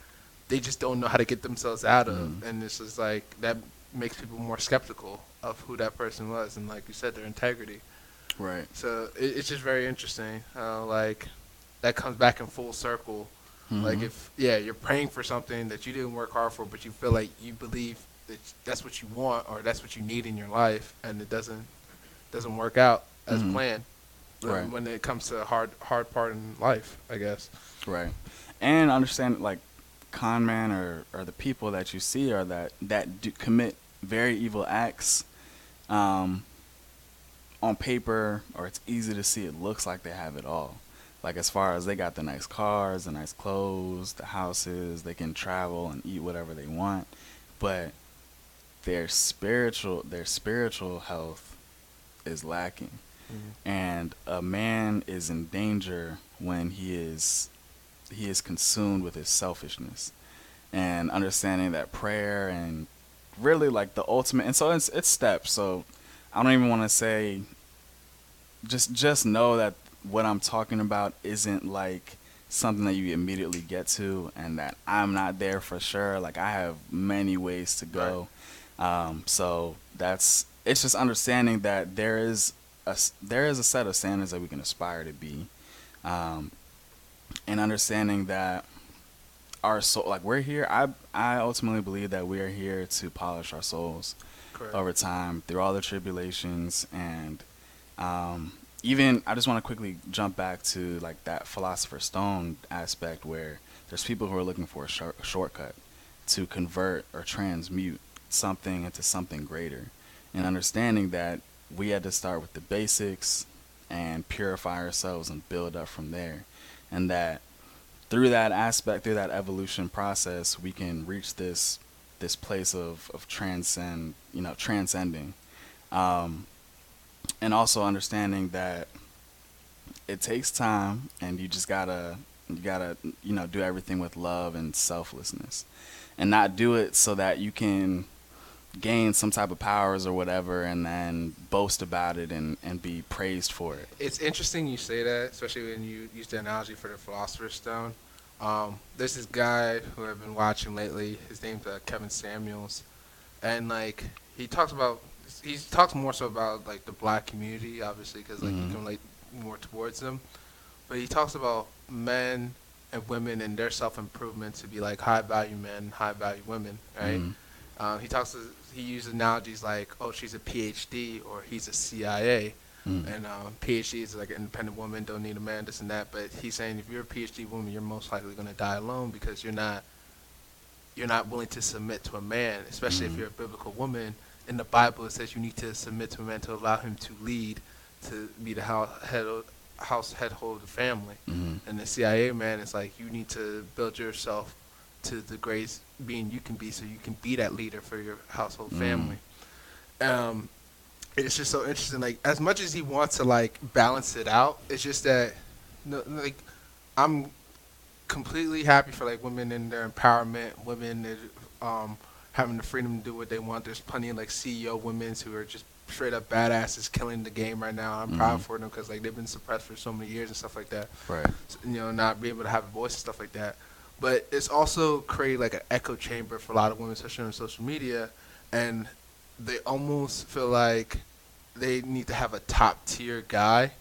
they just don't know how to get themselves out of, Mhm. and it's just like that makes people more skeptical of who that person was, and like you said, their integrity. Right. So it, it's just very interesting how like that comes back in full circle. Like Mhm. if yeah, you're praying for something that you didn't work hard for, but you feel like you believe that that's what you want or that's what you need in your life, and it doesn't doesn't work out as Mhm. planned. when- Right. When it comes to hard hard part in life, I guess. Right. And understand like con man or, or the people that you see are that that do commit very evil acts um, on paper or it's easy to see it looks like they have it all. Like as far as they got the nice cars, the nice clothes, the houses, they can travel and eat whatever they want, but their spiritual their spiritual health is lacking. Mm-hmm. And a man is in danger when he is he is consumed with his selfishness and understanding that prayer and really like the ultimate and so it's it's steps. So i don't even want to say just just know that what i'm talking about isn't like something that you immediately get to and that i'm not there for sure. Like i have many ways to go um, so that's it's just understanding that there is a there is a set of standards that we can aspire to be, um, and understanding that our soul like we're here. I I ultimately believe that we are here to polish our souls Correct. over time through all the tribulations and um, even I just want to quickly jump back to like that philosopher's stone aspect where there's people who are looking for a, short, a shortcut to convert or transmute something into something greater, and understanding that we had to start with the basics and purify ourselves and build up from there, and that through that aspect, through that evolution process, we can reach this this place of of transcend, you know, transcending. Um, and also understanding that it takes time and you just gotta you gotta you know do everything with love and selflessness. And not do it so that you can gain some type of powers or whatever and then boast about it and, and be praised for it It's interesting you say that, especially when you use the analogy for the Philosopher's Stone. Um, there's this guy who I've been watching lately. His name's uh, Kevin Samuels, and like he talks about, he talks more so about like the black community, obviously, because like Mhm. you can relate more towards them. But he talks about men and women and their self improvement to be like high value men, high value women, right? Mhm. Um, he talks. He uses analogies like, "Oh, she's a PhD," or "He's a CIA." Mm. And um, PhD is like an independent woman, don't need a man, this and that. But he's saying if you're a PhD woman, you're most likely going to die alone because you're not you're not willing to submit to a man, especially if Mhm. you're a biblical woman. In the Bible, it says you need to submit to a man to allow him to lead, to be the house head of, house head hold of the family. Mhm. And the CIA man is like you need to build yourself to the greatest being you can be, so you can be that leader for your household Mm. family. Um, it's just so interesting. Like as much as he wants to like balance it out, it's just that, no, like, I'm completely happy for like women in their empowerment, women that, um having the freedom to do what they want. There's plenty of like CEO women who are just straight up badasses killing the game right now. I'm proud Mhm. for them because like they've been suppressed for so many years and stuff like that right you know, not being able to have a voice and stuff like that. But it's also created like an echo chamber for a lot of women, especially on social media, and they almost feel like they need to have a top tier guy,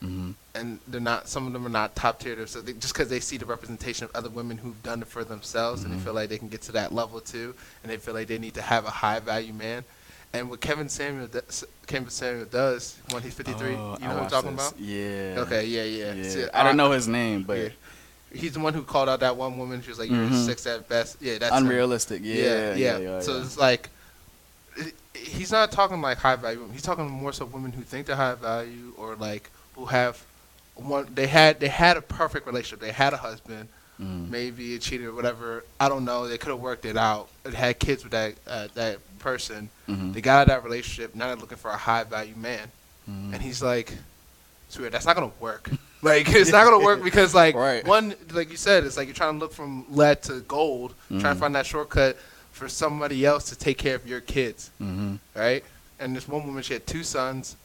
hmm and they're not. Some of them are not top tier, so they, just because they see the representation of other women who've done it for themselves, and Mhm. they feel like they can get to that level too, and they feel like they need to have a high value man. And what Kevin Samuel, does, Kevin Samuel does when he's 53, you know Oh, I what I'm talking this. about? yeah Okay, yeah, yeah. yeah. See, I don't know his name but yeah. He's the one who called out that one woman. She was like, "You're Mhm. six at best." Yeah, that's unrealistic yeah Yeah, yeah. yeah, so yeah. it's like, he's not talking like high value. women. He's talking more so women who think they're high value or like who have one. They had they had a perfect relationship. They had a husband, Mhm. maybe a cheater or whatever. I don't know. They could have worked it out. They had kids with that uh, that person. Mhm. They got out of that relationship. Now they're looking for a high value man. Mhm. And he's like, swear, that's not gonna work. *laughs* Like *laughs* it's not gonna work because like Right. one, like you said, it's like you're trying to look from lead to gold, trying to Mhm. find that shortcut for somebody else to take care of your kids, Mhm. right? And this one woman, she had two sons,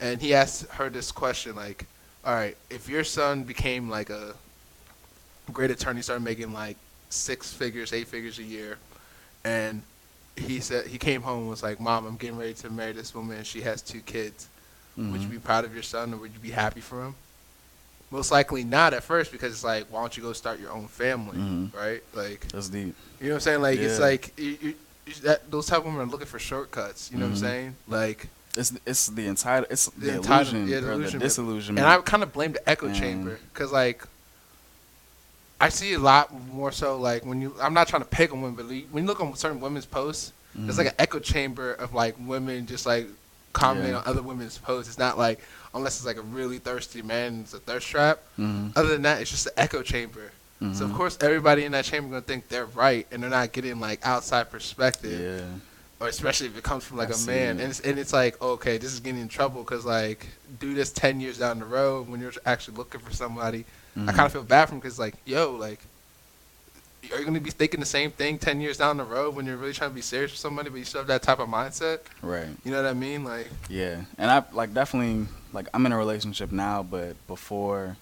and he asked her this question, like, all right, if your son became like a great attorney, started making like six figures, eight figures a year, and he said he came home and was like, Mom, I'm getting ready to marry this woman, and she has two kids. Would you Mhm. be proud of your son, or would you be happy for him? Most likely not at first, because it's like, why don't you go start your own family, Mhm. right? Like, That's deep. you know what I'm saying? Like, it's like you, you, that, those type of women are looking for shortcuts. You know what I'm Mhm. saying? Like, It's it's the entire it's the, The illusion yeah, the or the disillusionment. and I kind of blame the echo And- chamber, because like, I see a lot more so like when you. I'm not trying to pick on women, but when you look on certain women's posts, there's Mhm. like an echo chamber of like women just like commenting Yeah. on other women's posts. It's not like unless it's like a really thirsty man, it's a thirst trap. Mhm. Other than that, it's just an echo chamber. So of Mhm. course everybody in that chamber gonna think they're right, and they're not getting like outside perspective, yeah. or especially if it comes from like I a man, it. and it's, and it's like okay, this is getting in trouble because like do this ten years down the road when you're actually looking for somebody. I Mhm. kind of feel bad for him because like yo, like are you gonna be thinking the same thing ten years down the road when you're really trying to be serious with somebody, but you still have that type of mindset? right. You know what I mean? Like Yeah, and I like definitely like I'm in a relationship now, but before,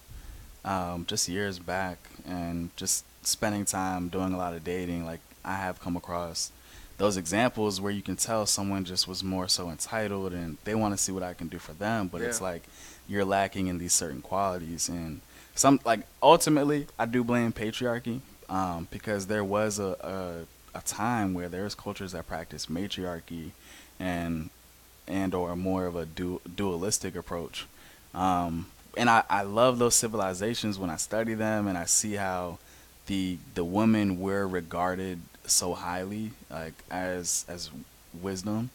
um, just years back, and just spending time doing a lot of dating, like I have come across those examples where you can tell someone just was more so entitled and they want to see what I can do for them, but it's like you're lacking in these certain qualities and some like ultimately I do blame patriarchy um, because there was a, a a time where there's cultures that practice matriarchy and and or more of a du- dualistic approach Um, and I, I love those civilizations when I study them and I see how the the women were regarded so highly, like as as wisdom,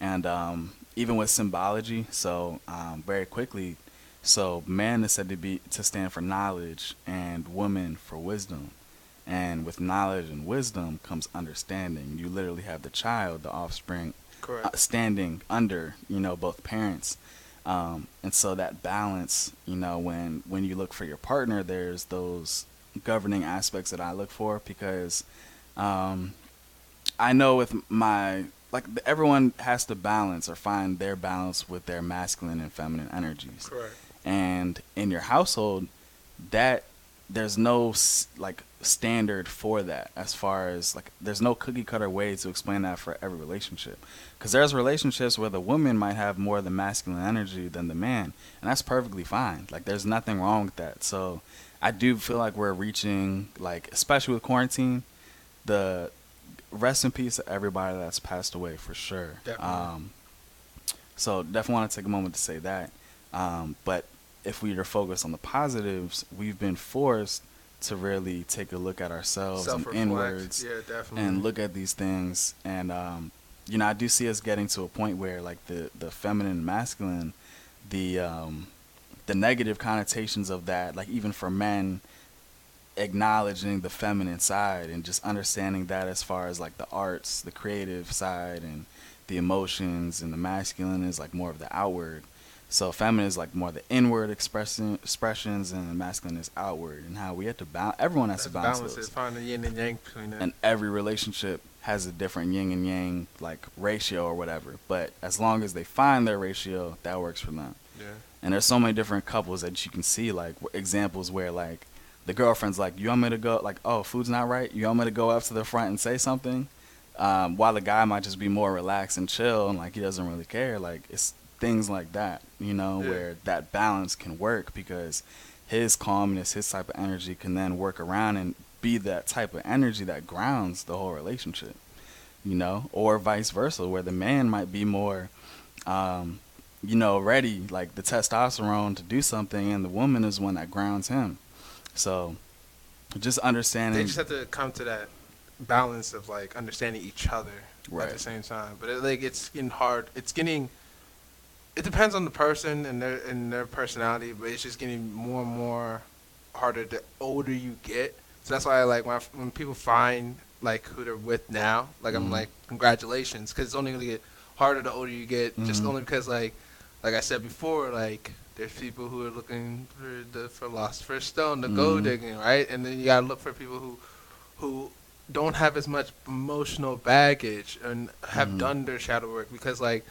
and um, even with symbology. So um, very quickly, so man is said to be to stand for knowledge, and woman for wisdom. And with knowledge and wisdom comes understanding. You literally have the child, the offspring, Correct. uh, standing under you know both parents um, and so that balance you know when when you look for your partner there's those governing aspects that i look for because um, i know with my like everyone has to balance or find their balance with their masculine and feminine energies Correct. and in your household that there's no like standard for that as far as like there's no cookie cutter way to explain that for every relationship. Because there's relationships where the woman might have more of the masculine energy than the man and that's perfectly fine. Like there's nothing wrong with that. So i do feel like we're reaching like especially with quarantine the rest in peace to everybody that's passed away for sure. Um so definitely want to take a moment to say that. Um, but if we are focused on the positives, we've been forced to really take a look at ourselves and inwards Yeah, definitely. and look at these things. And um, you know, I do see us getting to a point where like the the feminine and masculine, the um, the negative connotations of that, like even for men, acknowledging the feminine side and just understanding that as far as like the arts, the creative side, and the emotions, and the masculine is like more of the outward. So feminine is like more the inward expression expressions, and masculine is outward, and how we have to balance. Everyone has That's to balance, balance those. it. Find the yin and yang between that. And every relationship has a different yin and yang like ratio or whatever. But as long as they find their ratio, that works for them. yeah. And there's so many different couples that you can see like examples where like the girlfriend's like, "You want me to go?" Like, "Oh, food's not right. You want me to go up to the front and say something?" Um, while the guy might just be more relaxed and chill and like he doesn't really care. Like it's things like that, you know, Yeah. where that balance can work because his calmness, his type of energy can then work around and be that type of energy that grounds the whole relationship, you know, or vice versa, where the man might be more, um, you know, ready, like the testosterone to do something, and the woman is one that grounds him. So, just understanding. They just have to come to that balance of like understanding each other at the same time. But it, like it's getting hard. It's getting. It depends on the person and their and their personality, but it's just getting more and more harder the older you get. So that's why I like when I, when people find like who they're with now, like I'm Mhm. like congratulations, because it's only gonna get harder the older you get. Just Mhm. only because like like I said before, like there's people who are looking for the philosopher's stone, the gold Mhm. digging, right? And then you gotta look for people who who don't have as much emotional baggage and have Mhm. done their shadow work because like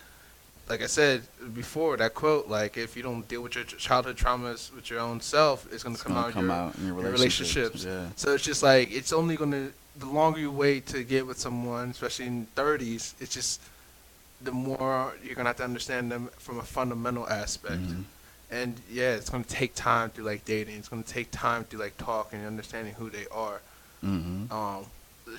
like I said before, that quote, like if you don't deal with your childhood traumas with your own self, it's gonna it's come gonna out come your, out in your your relationships. relationships. Yeah. So it's just like it's only gonna the longer you wait to get with someone, especially in thirties, it's just the more you're gonna have to understand them from a fundamental aspect. Mhm. And yeah, it's gonna take time through like dating. It's gonna take time through like talking and understanding who they are. Mhm. Um,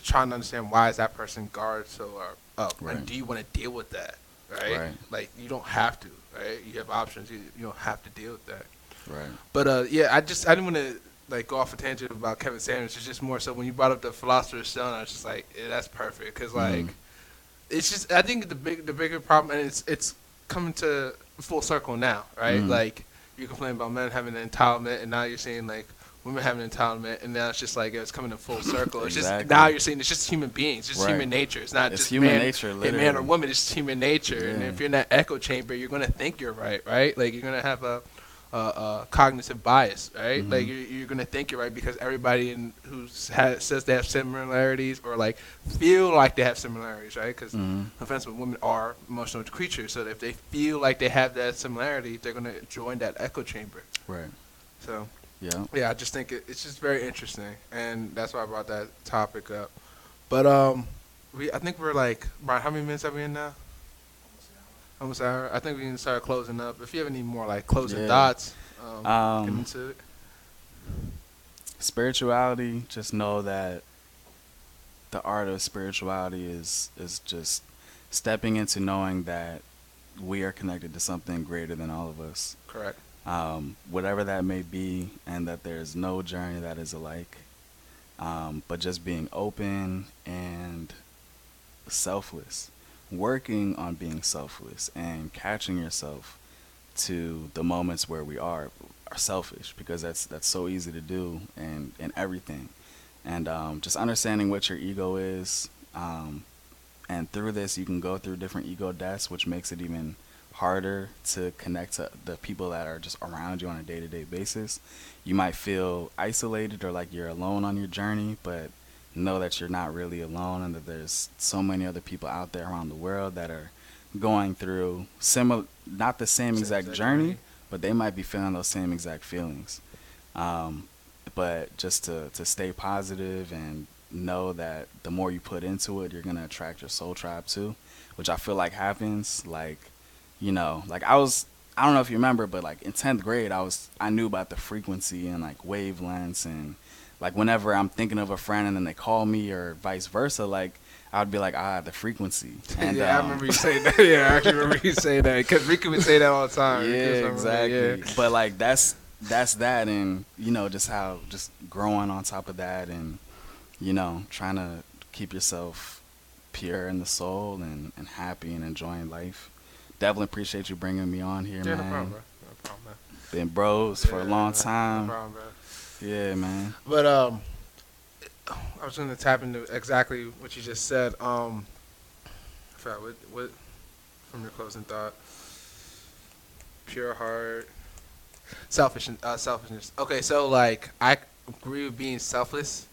trying to understand why is that person guard so uh, up, Right. and do you want to deal with that, right? Right. Like you don't have to, right? You have options. You, you don't have to deal with that. Right. But uh, yeah, I just I didn't want to like go off a tangent about Kevin Samuels. It's just more so when you brought up the Philosopher's Stone, I was just like, yeah, that's perfect because like Mhm. it's just I think the big the bigger problem and it's it's coming to full circle now, right? Mhm. Like you complain about men having an entitlement, and now you're seeing like women having entitlement, and now it's just like it's coming in full *laughs* circle. It's Exactly. just now you're seeing it's just human beings, it's just Right. human nature. It's not It's just human man, nature, hey, man or woman. It's just human nature, and if you're in that echo chamber, you're gonna think you're right, right? Like you're gonna have a uh, uh, cognitive bias, right? Mhm. Like you're, you're gonna think you're right because everybody in, who says they have similarities or like feel like they have similarities, right? Because Mhm. offense, but women are emotional creatures, so if they feel like they have that similarity, they're gonna join that echo chamber. Right. So Yeah. yeah, I just think it, it's just very interesting, and that's why I brought that topic up. But um, we I think we're like Brian. How many minutes are we in now? Almost hour. I think we can start closing up. If you have any more like closing Yeah. thoughts, um, get Um, into it. spirituality just know that the art of spirituality is is just stepping into knowing that we are connected to something greater than all of us Correct. Um, whatever that may be, and that there's no journey that is alike. Um, but just being open and selfless, working on being selfless and catching yourself to the moments where we are are selfish because that's that's so easy to do and in everything, and um, just understanding what your ego is. Um, and through this, you can go through different ego deaths, which makes it even harder to connect to the people that are just around you on a day to day basis. You might feel isolated or like you're alone on your journey, but know that you're not really alone and that there's so many other people out there around the world that are going through similar, not the same, exact exact journey, journey. but they might be feeling those same exact feelings. Um, but just to, to stay positive and know that the more you put into it, you're gonna attract your soul tribe too, which I feel like happens. Like, you know, like I was, I don't know if you remember, but like in tenth grade, I was, I knew about the frequency and like wavelengths and like whenever I'm thinking of a friend and then they call me or vice versa, like I would be like, ah, the frequency. *laughs* And, yeah, I um, remember you saying that. *laughs* Yeah, I actually remember you saying that because Ricky would say that all the time. Yeah, that, exactly. yeah. But like that's that's that, and you know, just how just growing on top of that, and you know, trying to keep yourself pure in the soul and and happy and enjoying life. Definitely appreciate you bringing me on here, Yeah, no problem, bro. No problem, man. Been bros for a Yeah, long no time. problem, bro. yeah, man. But um, I was gonna tap into exactly what you just said. Um, I forgot what what from your closing thought. Pure heart, selfish, uh, selfishness. Okay, so like I agree with being selfless,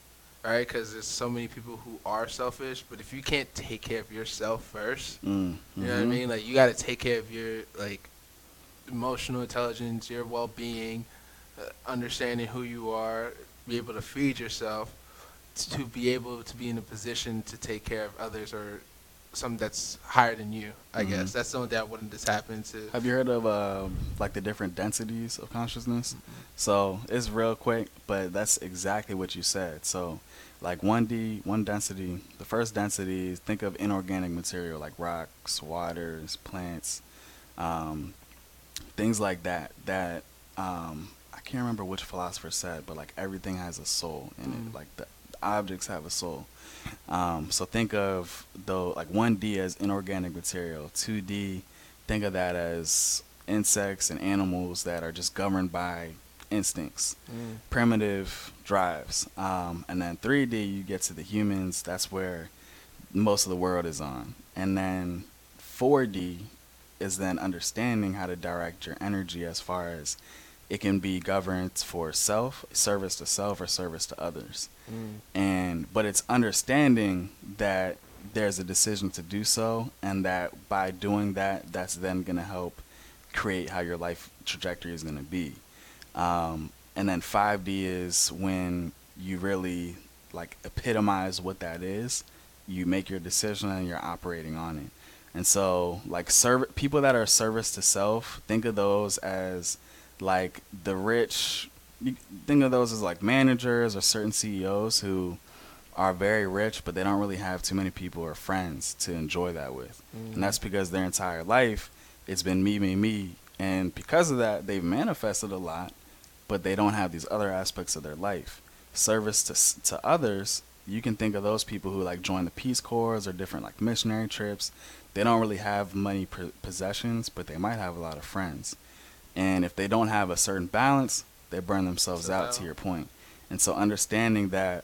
right? Because there's so many people who are selfish, but if you can't take care of yourself first, Mm, you know what I mhm. mean? Like you got to take care of your like emotional intelligence, your well-being, uh, understanding who you are, be able to feed yourself, to be able to be in a position to take care of others or something that's higher than you. I Mhm. guess that's something that wouldn't just happen to. Have you heard of um, like the different densities of consciousness? So it's real quick, but that's exactly what you said. So, like 1D, one density, the first density is think of inorganic material like rocks, waters, plants, um, things like that. That um, I can't remember which philosopher said, but like everything has a soul in Mm. it. Like the objects have a soul. Um, so think of though like 1D as inorganic material, 2D think of that as insects and animals that are just governed by instincts, Mm. primitive drives. Um, and then 3D, you get to the humans, that's where most of the world is on. And then 4D is then understanding how to direct your energy as far as it can be governed for self, service to self, or service to others. Mm. and but it's understanding that there's a decision to do so and that by doing that that's then going to help create how your life trajectory is going to be. Um, and then 5d is when you really like epitomize what that is you make your decision and you're operating on it. And so like serv- people that are service to self think of those as like the rich you think of those as like managers or certain CEOs who are very rich, but they don't really have too many people or friends to enjoy that with. Mm. And that's because their entire life it's been me, me, me. And because of that, they've manifested a lot, but they don't have these other aspects of their life. Service to, to others, you can think of those people who like join the Peace Corps or different like missionary trips. They don't really have money possessions, but they might have a lot of friends. And if they don't have a certain balance, they burn themselves So out to your point. And so understanding that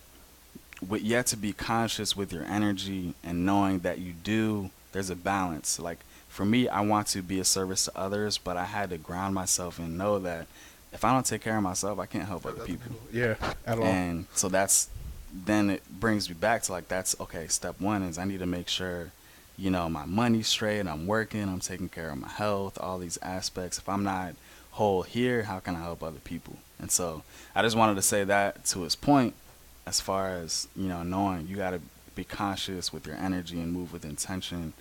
with have to be conscious with your energy and knowing that you do there's a balance. Like for me, I want to be a service to others, but I had to ground myself and know that if I don't take care of myself, I can't help other people. Yeah, at all. And so that's then it brings me back to like that's okay. Step one is I need to make sure, you know, my money's straight. I'm working. I'm taking care of my health. All these aspects. If I'm not whole here, how can I help other people? And so I just wanted to say that to his point, as far as you know, knowing you got to be conscious with your energy and move with intention.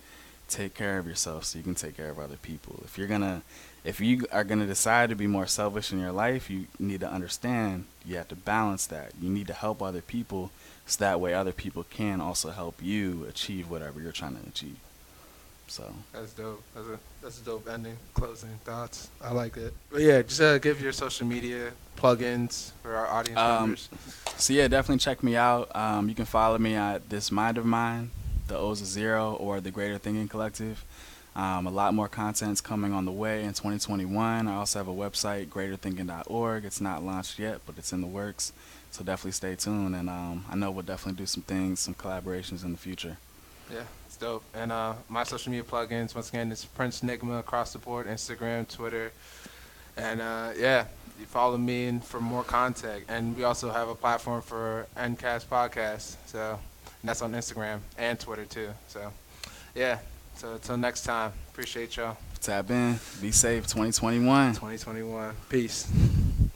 Take care of yourself so you can take care of other people. If you're gonna, if you are gonna decide to be more selfish in your life, you need to understand you have to balance that. You need to help other people, so that way other people can also help you achieve whatever you're trying to achieve. So That's dope. That's a that's a dope ending. Closing thoughts. I like it. But yeah, just uh, give your social media plugins for our audience Um, members. So yeah, definitely check me out. Um, you can follow me at this mind of mine, the O's of zero, or the Greater Thinking Collective. Um, a lot more content's coming on the way in 2021. I also have a website, greaterthinking.org. It's not launched yet, but it's in the works. So definitely stay tuned, and um, I know we'll definitely do some things, some collaborations in the future. Yeah, it's dope. And uh, my social media plugins, once again, it's Prince Nigma across the board, Instagram, Twitter. And uh, yeah, you follow me and for more content. And we also have a platform for Ncast Podcast. So and that's on Instagram and Twitter too. So yeah. So until next time, appreciate y'all. Tap in, be safe, 2021. 2021. Peace.